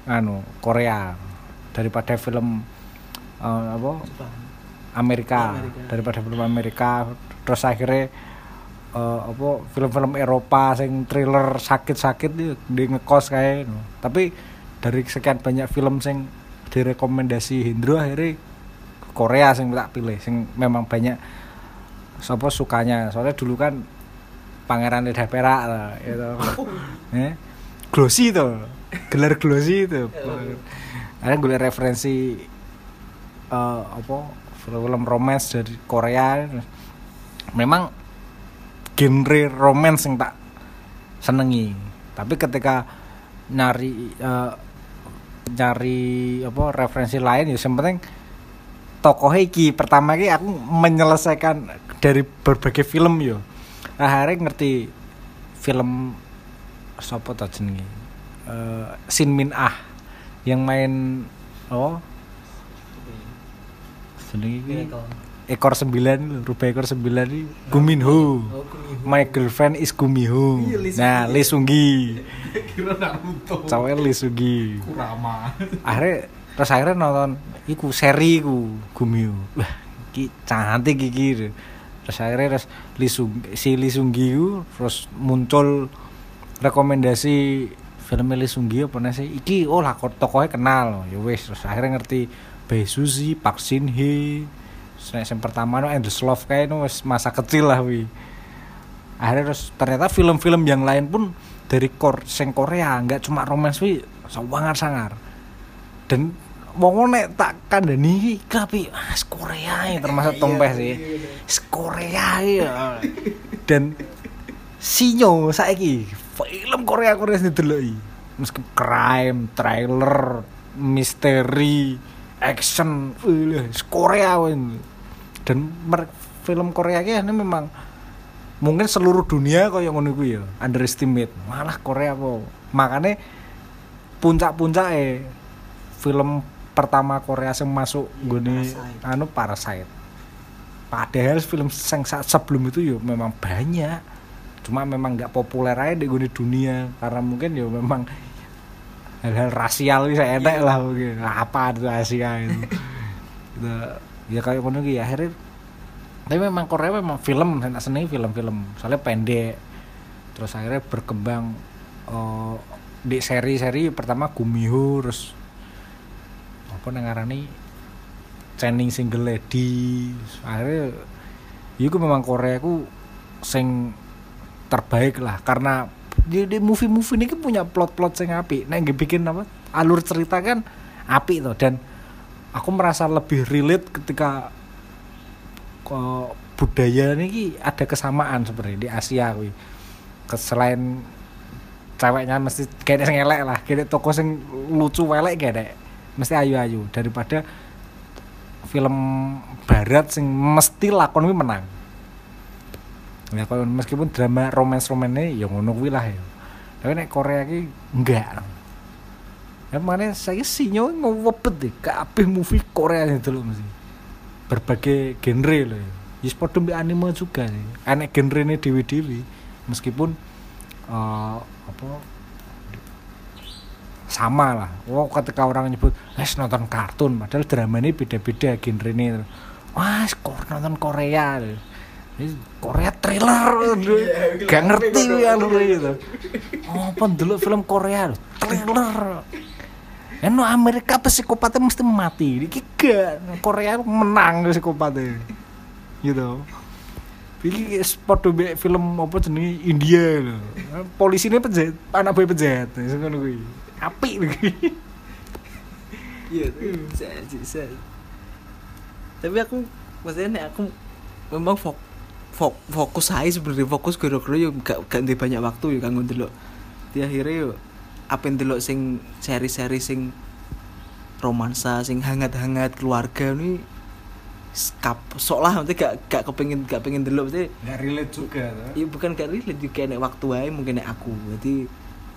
anu Korea. Daripada film eh, apa? Amerika, Amerika. daripada film Amerika. Terus akhirnya eh, apa film-film Eropa sing thriller sakit-sakit itu di ngekos kayak no. tapi dari sekian banyak film sing direkomendasi Hendro akhirnya Korea sing tak pilih sing memang banyak siapa sukanya. Soalnya dulu kan Pangeran Lidah Perak lah gitu. [laughs] Eh glossy tuh gelar glossy [laughs] itu ada gue referensi eh, apa film romance dari Korea. Memang genre romance yang tak senengi. Tapi ketika nyari eh, nyari apa referensi lain ya yang penting tokoh iki. Pertama iki aku menyelesaikan dari berbagai film yo akhirnya ngerti film siapa tau jenenge? Eh, Shin Min Ah yang main oh jenenge iki ekor sembilan rubah ekor sembilan ini Guminho. Oh, Guminho. my girlfriend is Guminho. Iya, nah. Lee Sunggi [laughs] Kira Naruto. cowoknya Lee Sunggi Kurama. akhirnya terus akhirnya nonton iku seri ku Gumiho wah iki cantik iki terus akhirnya terus Lee Sung, si Lee Sunggi ku terus muncul rekomendasi film Lee Sunggi apa sih iki oh lah tokohnya kenal. Ya wes terus akhirnya ngerti Bae Suzy Park Shin Hye yang pertama no Endless Love kayak no wes masa kecil lah wi. Akhirnya terus ternyata film-film yang lain pun dari kor sing Korea nggak cuma romance wi sangar sangar dan wong nek tak kandani iki tapi ah Korea ya termasuk tompeh sih es Korea ya. Dan sinyo saiki film Korea Korea sing dideloki. Meski crime trailer misteri action wih, Korea wen dan film Korea ini memang mungkin seluruh dunia kaya ngono kuwi ya underestimate. Malah Korea apa? Makanya puncak-puncak eh film pertama Korea yang masuk gini Parasite. anu Parasite. Padahal film yang sebelum itu ya memang banyak. Cuma memang nggak populer aja di dunia. Karena mungkin ya memang hal-hal rasial bisa enak lah mungkin. Apa itu Asia [laughs] itu gitu. Ya kayak ngono ki akhirnya tapi memang Korea memang film saya tak senengi film-film. Soalnya pendek terus akhirnya berkembang eh, di seri-seri pertama Gumiho terus apa nang ngarani Channing Single Lady. Akhirnya itu memang Korea ku sing terbaik lah karena di, movie-movie ini punya plot-plot sing nek nggih bikin apa alur cerita kan apik tuh dan aku merasa lebih relate ketika kok budaya ini ada kesamaan sebenarnya di Asia kuwi. Selain ceweknya mesti kayak sing elek lah, kayak toko sing lucu welek kayak mesti ayu-ayu daripada film barat sing mesti lakon menang. Ya kalau meskipun drama romance-romance ya ngono kuwi lah ya. Tapi nek Korea ki enggak. Ya mana saya sinyo ngewebet deh kabeh movie Korea itu loh mesti. Berbagai genre loh. Ya yes, padha mbek anime juga sih. Enek genrene dewi-dewi meskipun eh, apa sama lah. Oh, ketika orang nyebut, "Es nonton kartun," padahal drama ini beda-beda genre ini. Wah, kok nonton Korea. Ini Korea thriller. Gak ngerti ya lu. Oh, apa dulu film Korea thriller. Eno Amerika psikopatnya mesti mati. Iki gak Korea menang psikopatnya. Gitu. Iki padha mbek film apa jenenge India lho. Polisi ini penjahat, anak boy penjahat. Sing ngono kuwi. Apik lho. Iya, bisa. Tapi aku maksudnya nek aku memang fok, fok, fokus aja sebenarnya fokus gara-gara yo gak gak ndek banyak waktu yo kanggo ndelok. Di akhirnya yo apa ndelok sing seri-seri sing romansa sing hangat-hangat keluarga nih skap sok lah nanti gak gak kepengin gak pengen delok mesti Gak relate juga iya bukan gak relate juga nek waktu aja mungkin nek aku jadi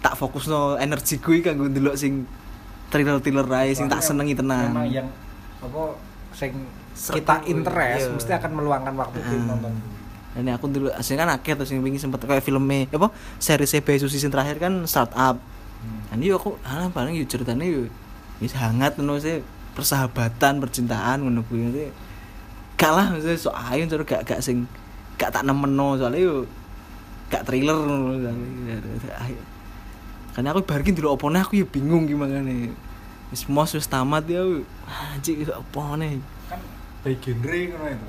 tak fokus no energi gue kanggo ndelok sing thriller-thriller aja sing tak senengi tenan Memang yang apa sing kita gue, interest iya. mesti akan meluangkan waktu Ah. untuk nonton. Dan aku dulu aslinya kan akeh terus yang wingi sempet kayak filmnya apa seri CB Susi yang terakhir kan startup. Dan yo aku alah paling yo ceritanya yo wis hangat ngono sih persahabatan, percintaan ngono kuwi nanti gak lah maksudnya so ayo terus gak gak sing gak tak nemeno soalnya yo gak thriller ngono soalnya. Ayo. Karena aku barkin dulu opone aku ya bingung gimana nih. Wis mos wis tamat ya anjir opone. Kan by genre ngono itu.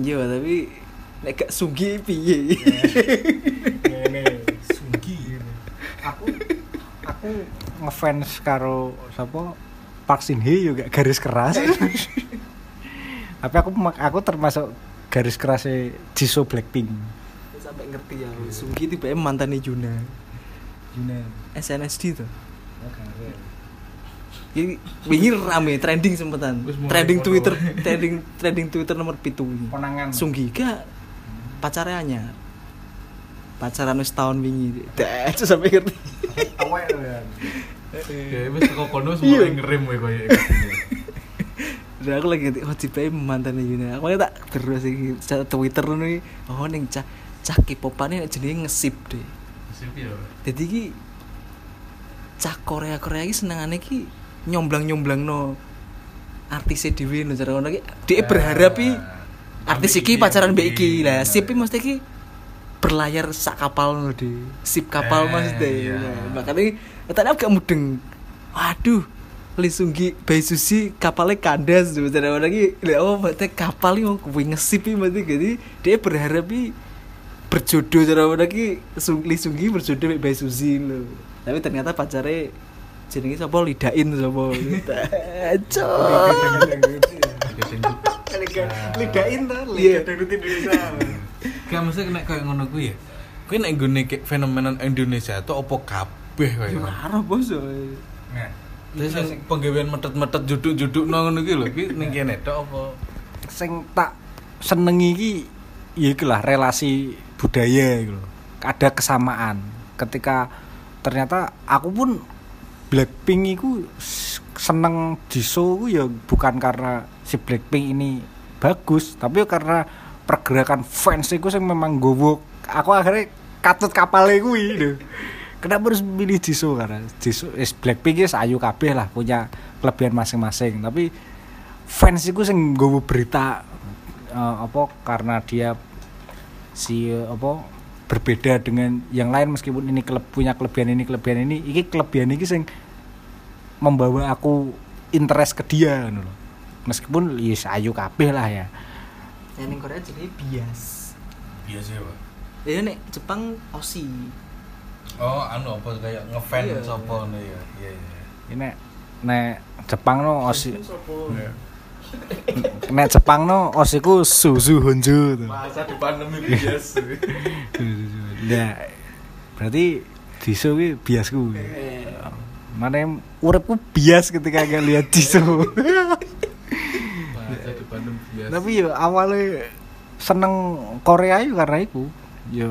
Iya tapi nek gak sunggi piye. Ngene, Sugi. Aku aku ngefans karo sapa Park Shin Hye juga garis keras. [laughs] Tapi aku aku termasuk garis kerasnya Jisoo Blackpink. sampai ngerti ya Sungki tiba mantannya Juna Yuna. SNSD tuh ini wingi rame trending sempetan trending. Twitter trending trending Twitter nomor pitu ini Konangan. Sunggi gak pacarnya anyar pacaran wis tahun wingi. Dah itu sampai ngerti. Awet ya. Ya wis teko kono Iya. semua ngerem kowe koyo dan aku lagi ngerti oh tiba mantannya Juna aku lagi tak terus sih Twitter nih oh neng cah cah K-popan ini jenenge ngesip deh Sip ya. jadi ki cah Korea Korea ki senengane ki nyomblang nyomblang no artisnya dewi no cara ngono ki dia berharap ki artis iki pacaran mbek iki. lah sip ki mesti ki berlayar sak kapal no di sip kapal Eh, mas deh iya. makanya tadi agak mudeng waduh Lisunggi Bayi Susi kapalnya kandas ngono ki lha oh berarti kapal iki mau ngesip ki berarti jadi dia berharap berjodoh cara mana ki Sung- Lee Sunggi berjodoh dengan Bae Suzy lho. Tapi ternyata pacarnya jenenge sapa Lidain sapa. Cok. Lidain tuh, Iya. Indonesia. Gak mesti nek koyo ngono kuwi ya. Kuwi nek nggone kayak fenomena Indonesia itu opo kabeh ngono. Marah bos. Nah, Terus sing penggawean metet-metet juduk-juduk nang ngono kuwi lho, kuwi ning kene tok apa? sing tak senengi iki ya iki lah relasi budaya gitu loh. Ada kesamaan ketika ternyata aku pun Blackpink itu seneng Jisoo ku ya bukan karena si Blackpink ini bagus, tapi karena pergerakan fans itu sing memang gowo aku akhirnya katut kapalnya kuwi lho. Kenapa harus milih Jisoo karena Jisoo is Blackpink is ayu kabeh lah punya kelebihan masing-masing, tapi fans itu sing nggawa berita eh, apa karena dia si apa berbeda dengan yang lain meskipun ini kele- punya kelebihan ini kelebihan ini iki kelebihan ini sing membawa aku interest ke dia loh. meskipun yes ayu kabeh lah ya Yang ning Korea jenenge bias. Biasa ya, Pak. Ya nek Jepang Osi. Oh, anu apa kayak ngefan Iya. sapa ngono ya. Iya iya. ini nek Jepang no osi Sapa? nek Jepang no osiku Suzu Honjo tuh. Masa di pandemi biasa. [laughs] Nah, berarti Jisoo ki biasku. Mana yang uripku bias ketika gak lihat Jisoo. [laughs] Nonton biasa. Tapi ya awalnya seneng Korea itu karena itu. Ya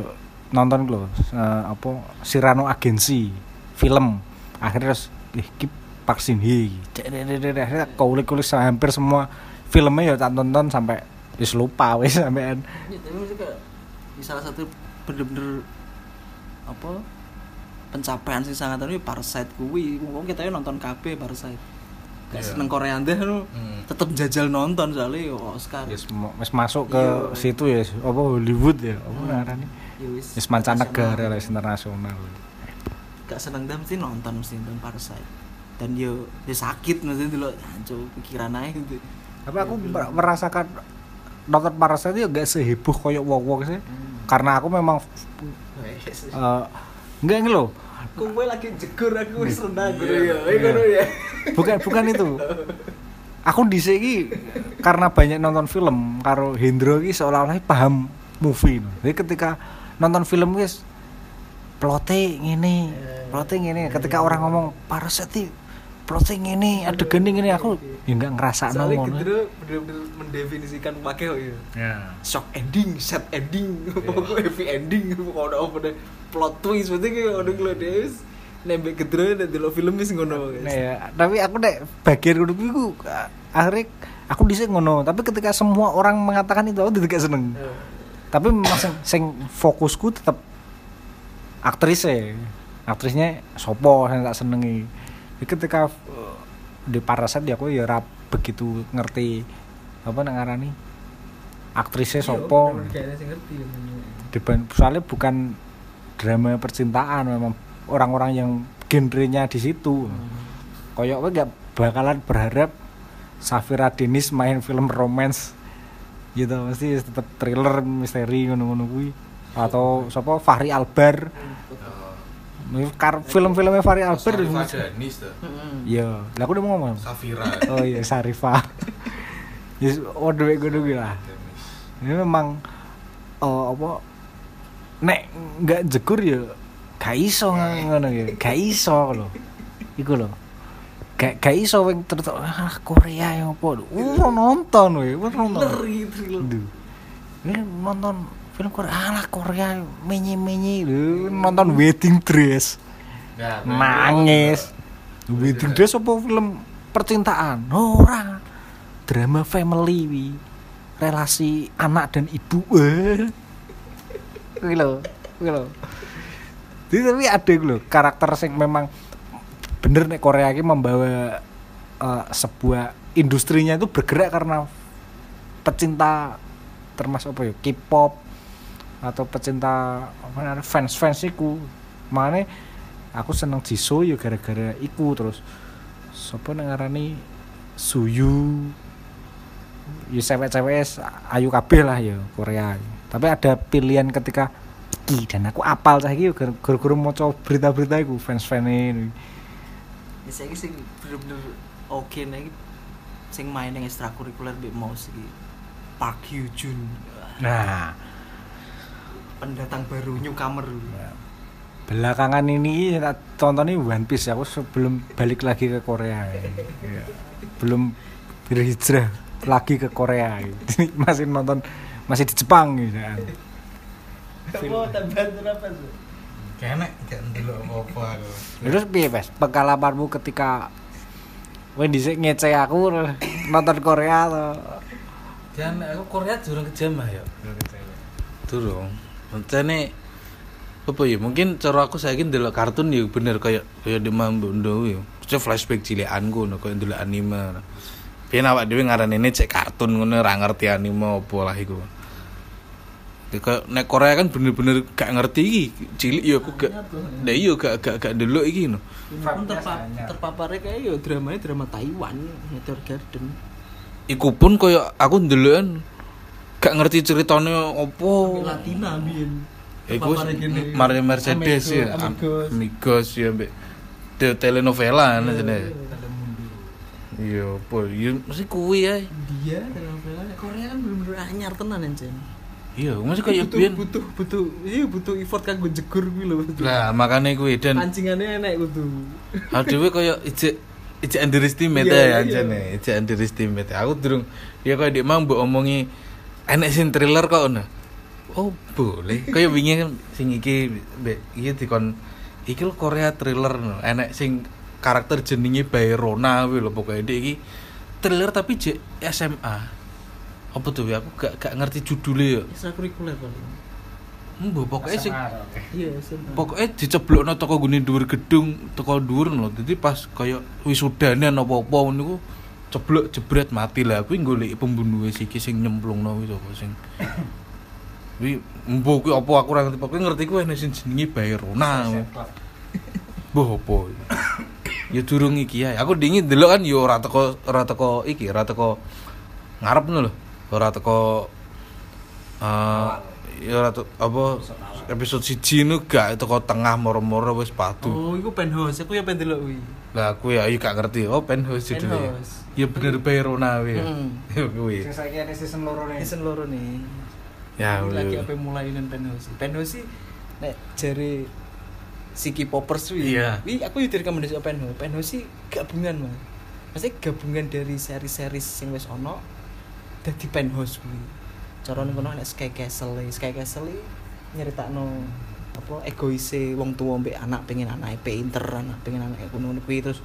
nonton lho eh, apa Cyrano Agency film. Akhirnya terus ih ki Park Shin Hye. iki. Dek, dek, dek, dek, Akhirnya kulik-kulik hampir semua filmnya ya tak tonton sampai wis lupa [laughs] wis sampean. Ya, tapi maksudnya salah satu bener-bener apa pencapaian sing sangat anu ya Parasite kuwi wong kita ya nonton KB Parasite gak Iya. seneng Korea deh nu Hmm. tetep jajal nonton soalnya yo Oscar mo- wis masuk ke Iya. situ ya apa Hollywood ya. Apa ngarani? Ya wis Wis mancanegara lah internasional. gak seneng dah mesti nonton mesti nonton Parasite dan yo yo sakit mesti dulu hancur pikiran aja gitu Tapi aku mer- merasakan nonton Parasite itu gak seheboh koyo wong-wong sih. Karena aku memang eh enggak ini loh. Kowe lagi jegur aku wis rendah Iya, gitu ya. iya. Ngono ya. Bukan bukan itu. Aku di sini karena banyak nonton film karo Hendro iki seolah-olah paham movie. Jadi ketika nonton film guys plote ngene, plote ngene. Ketika orang ngomong Parasite plote ngene, adegan ngene aku ya enggak ngerasa Soalnya ngono. gitu bener-bener mendefinisikan pakai kok ya. Ya. shock ending, sad ending, [laughs] pokoknya happy ending, pokoknya apa deh plot twist, berarti kayak udah dia wis nembek gedro dan dulu film wis ngono guys. Nah, ya, tapi aku nek bagian ngono ku akhirnya aku dhisik ngono, tapi ketika semua orang mengatakan itu aku tidak seneng. Tapi memang sing, sing fokusku tetap aktrisnya. Aktrisnya sopo yang tak senengi. Ketika uh, di Parasite ya aku ya ora begitu ngerti apa nang ngarani aktrisnya sopo. Diban- soalnya bukan drama percintaan memang orang-orang yang genrenya di situ. Koyok kowe gak bakalan berharap Safira Denis main film romance gitu. Mesti tetap thriller misteri ngono-ngono kuwi. Atau siapa Fahri Albar Kar film-filmnya Fahri Albar Sarifah Danis tuh. iya. Lah aku udah mau ngomong. Safira. [laughs] oh iya Sarifah yes waduh gue dulu lah. Ini memang oh, apa nek nggak jegur ya gak iso ngono ya. Gak iso lho. Iku lho. Gak gak iso wing terus ah Korea yang apa? Uh nonton we nonton. Aduh. ini nonton film Korea alah Korea menye menye nonton wedding dress. Nah, nangis. Wedding dress apa film percintaan? Ora. Drama family wi. Relasi anak dan ibu eh. Kuwi lho kuwi lho. Jadi tapi ada loh karakter sing memang bener nih Korea ini membawa eh, sebuah industrinya itu bergerak karena pecinta termasuk apa ya? K-pop atau pecinta namanya fans-fans iku. Makanya aku seneng Jisoo ya gara-gara iku terus nang ngarani Suyu ya cewek-cewek ayu kabeh lah ya Korea. Tapi ada pilihan ketika iki dan aku apal saiki yo gara-gara maca berita-berita iku fans-fans ini. Ya saya sing bener-bener oke nih sing main yang ekstrakurikuler mbek mouse iki. Park Hyo Jun. Nah, Pendatang baru newcomer. belakangan ini tak tonton ini One Piece aku sebelum balik lagi ke Korea Iya. belum berhijrah lagi ke Korea Jadi [laughs] masih nonton masih di Jepang gitu kan. Apa tambahan apa tuh? Kayaknya gak dulu apa-apa aku. terus piye Bes pengalamanmu ketika Wah dhisik ngece aku nonton Korea atau Dan aku Korea durung kejamah ya. Durung. Mancane apa ya mungkin cara aku saiki ndelok kartun ya bener kayak kayak di Mambondo ya. Maksudnya flashback cilikanku ngono kayak ndelok anime. Biyen awak dhewe ngaran ini cek kartun ngono ora ngerti anime apa lah iku. Ya, Kayak nek Korea kan bener-bener gak ngerti iki. Cilik ya aku gak Nah iya gak gak gak ndelok iki no. Pun terpa terpaparnya kayak yo dramanya drama Taiwan, Meteor Garden. Iku pun koyo aku ndelokan gak ngerti ceritanya opo. Latina biyen. Ya iku. Mario Mercedes ya, Am- Amigos. Amigos ya mbek te telenovela nah jenenge. Iya, apa ya mesti kuwi ya. Dia telenovela Korea kan bener-bener anyar tenan encen. Iya, mesti kayak butuh, biyen. butuh butuh iya butuh effort kanggo jegur kuwi lho. Lah, makane kuwi dan Pancingannya enak kudu. adewe kaya ijek Ijek underestimate Iya, ya iya. anjane, ijek underestimate. Aku durung ya koyo dik mang mbok omongi enek sing thriller kok ngono. Oh, boleh. Kayak wingi kan sing iki mbek iki dikon iki lho Korea thriller no. Enek sing karakter jenenge Bayrona kuwi lho pokoke dik iki thriller tapi jek SMA. Apa tuh ya? Aku gak gak ngerti judulnya ya. Ekstrakurikuler paling. Mbok pokoke sing Iya, SMA. pokoknya diceblokno toko gune dhuwur gedung toko dhuwur lho dadi pas kaya wisudane apa-apa niku ceblok jebret mati lah. Kuwi golek pembunuhe siki sing nyemplungno kuwi sapa sing [coughs] kuwi mbok kuwi apa aku ora ngerti pokoke ngerti kuwi ana sing jenenge Bayrona [coughs] mbah apa? Ya durung iki ya aku dingin delok kan yo ora teko ora teko iki ora teko ngarep lho. Ora teko eh ya ora te- apa episode siji nu gak teko tengah moro-moro wis padu Oh, iku penthouse. Aku ya pengen delok kuwi. lah aku ya iya gak ngerti oh penthouse Penthouse. ya bener Bayrona kuwi ya Hmm. [laughs] Ya kuwi Sing saiki ana season loro nih. Season loro nih. ya lagi kuwi. apa mulai nen penthouse. Penthouse sih nek jare Siki Poppers kuwi. Iya. Wi aku yo direkomendasi penthouse. Penthouse sih gabungan, Mas. Maksudnya gabungan dari seri-seri sing wis ono dadi penthouse kuwi. Cara kono nek Sky Castle, Sky Castle iki nyeritakno apa egoise wong tua mbek anak pengen anake pinter, anak pengen anake ngono kuwi. Terus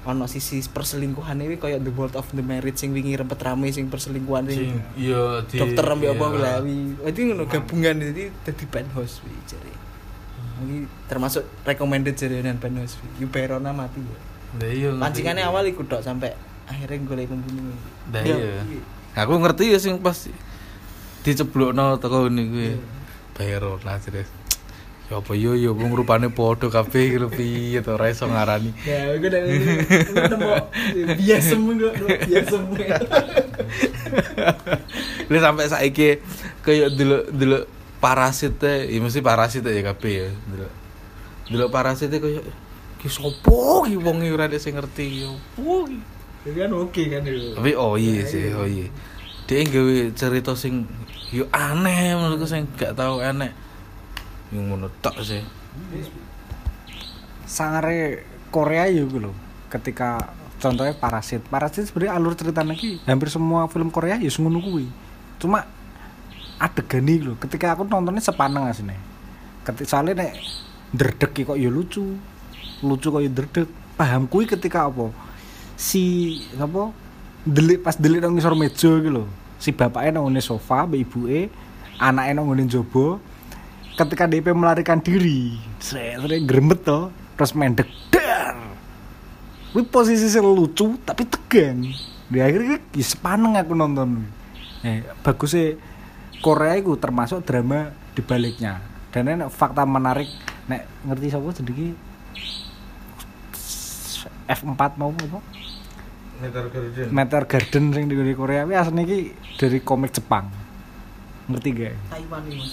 ono sisi perselingkuhan iki koyo The World of the Married sing wingi rempet rame sing perselingkuhan sing iya di dokter ambil apa iya. lah wi itu ngono gabungan jadi jadi penthouse wi jadi ini termasuk recommended jadi dengan penthouse wi Yuberona mati ya Lah iya pancingannya awal ikut dok sampai akhirnya gue pembunuh Lah Ya, iya. wi. aku ngerti ya sing pas diceblokno teko kuwi Iya. Bayrona terus ya apa yo yo wong rupane padha kabeh iki lho piye to ora iso ngarani ya gue udah nemu biasa semua gue biasa semua Lu sampai saiki kayak delok delok parasit ya mesti parasit ya kabeh ya. Delok. Delok parasit teh kayak ki sopo ki wong ora sing ngerti ya. Opo ki? itu kan oke kan itu Tapi oh iya sih, oh iya. Dia gawe cerita sing yo aneh menurutku sing gak tau aneh. Yang ngono sih. Sangare Korea ya gitu loh. Ketika contohnya Parasit. Parasit sebenarnya alur ceritanya ki hampir semua film Korea ya ngono kuwi. Cuma adegan iki lho. Ketika aku nontonnya sepaneng asine. Ketika soalnya nek ki kok ya lucu. Lucu kok ya ndredeg. Paham kuwi ketika apa? Si apa? Delik pas delik nang ngisor meja iki lho. Si bapaknya nang ngene sofa, mbek ibuke, anaknya nang ngene njaba. Ketika DP melarikan diri, seret seret gremet to, terus mendek dar. Kuwi posisi lucu tapi tegang. Di akhirnya ki sepaneng aku nonton. Eh, bagusnya Korea itu termasuk drama di baliknya. Dan ini fakta menarik nek ngerti sapa sedikit F4 mau apa? Meter Garden. Meteor Garden sing di Korea kuwi asline iki dari komik Jepang. Ngerti gak? Taiwan mas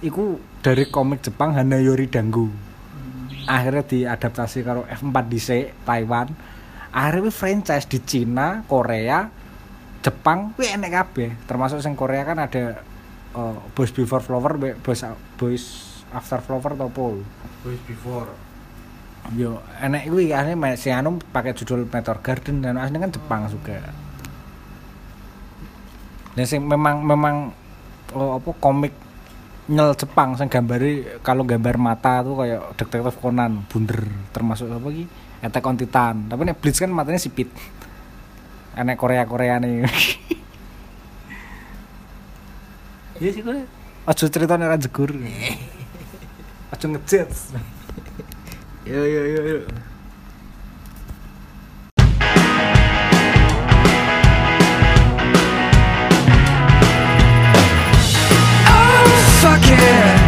Iku dari komik Jepang Hanayori Dango. Akhirnya diadaptasi karo F4 dhisik Taiwan. Akhirnya franchise di Cina, Korea, Jepang kuwi enek kabeh. Termasuk sing Korea kan ada eh, Boys Before Flower, Boys Boys After Flower atau apa? Boys Before. Yo, enek kuwi asline me- si anu pakai judul Meteor Garden dan aslinya kan Jepang juga. Dan sing memang memang oh, apa komik nyel Jepang sing gambari kalau gambar mata tuh kayak detektif Conan bunder termasuk apa ki Attack on Titan. Tapi nek Bleach kan matanya sipit enek Korea Korea nih iya sih gue ojo cerita ra jegur ojo [laughs] ngejudge Yeah, yeah, yeah, yeah. Oh, fuck it.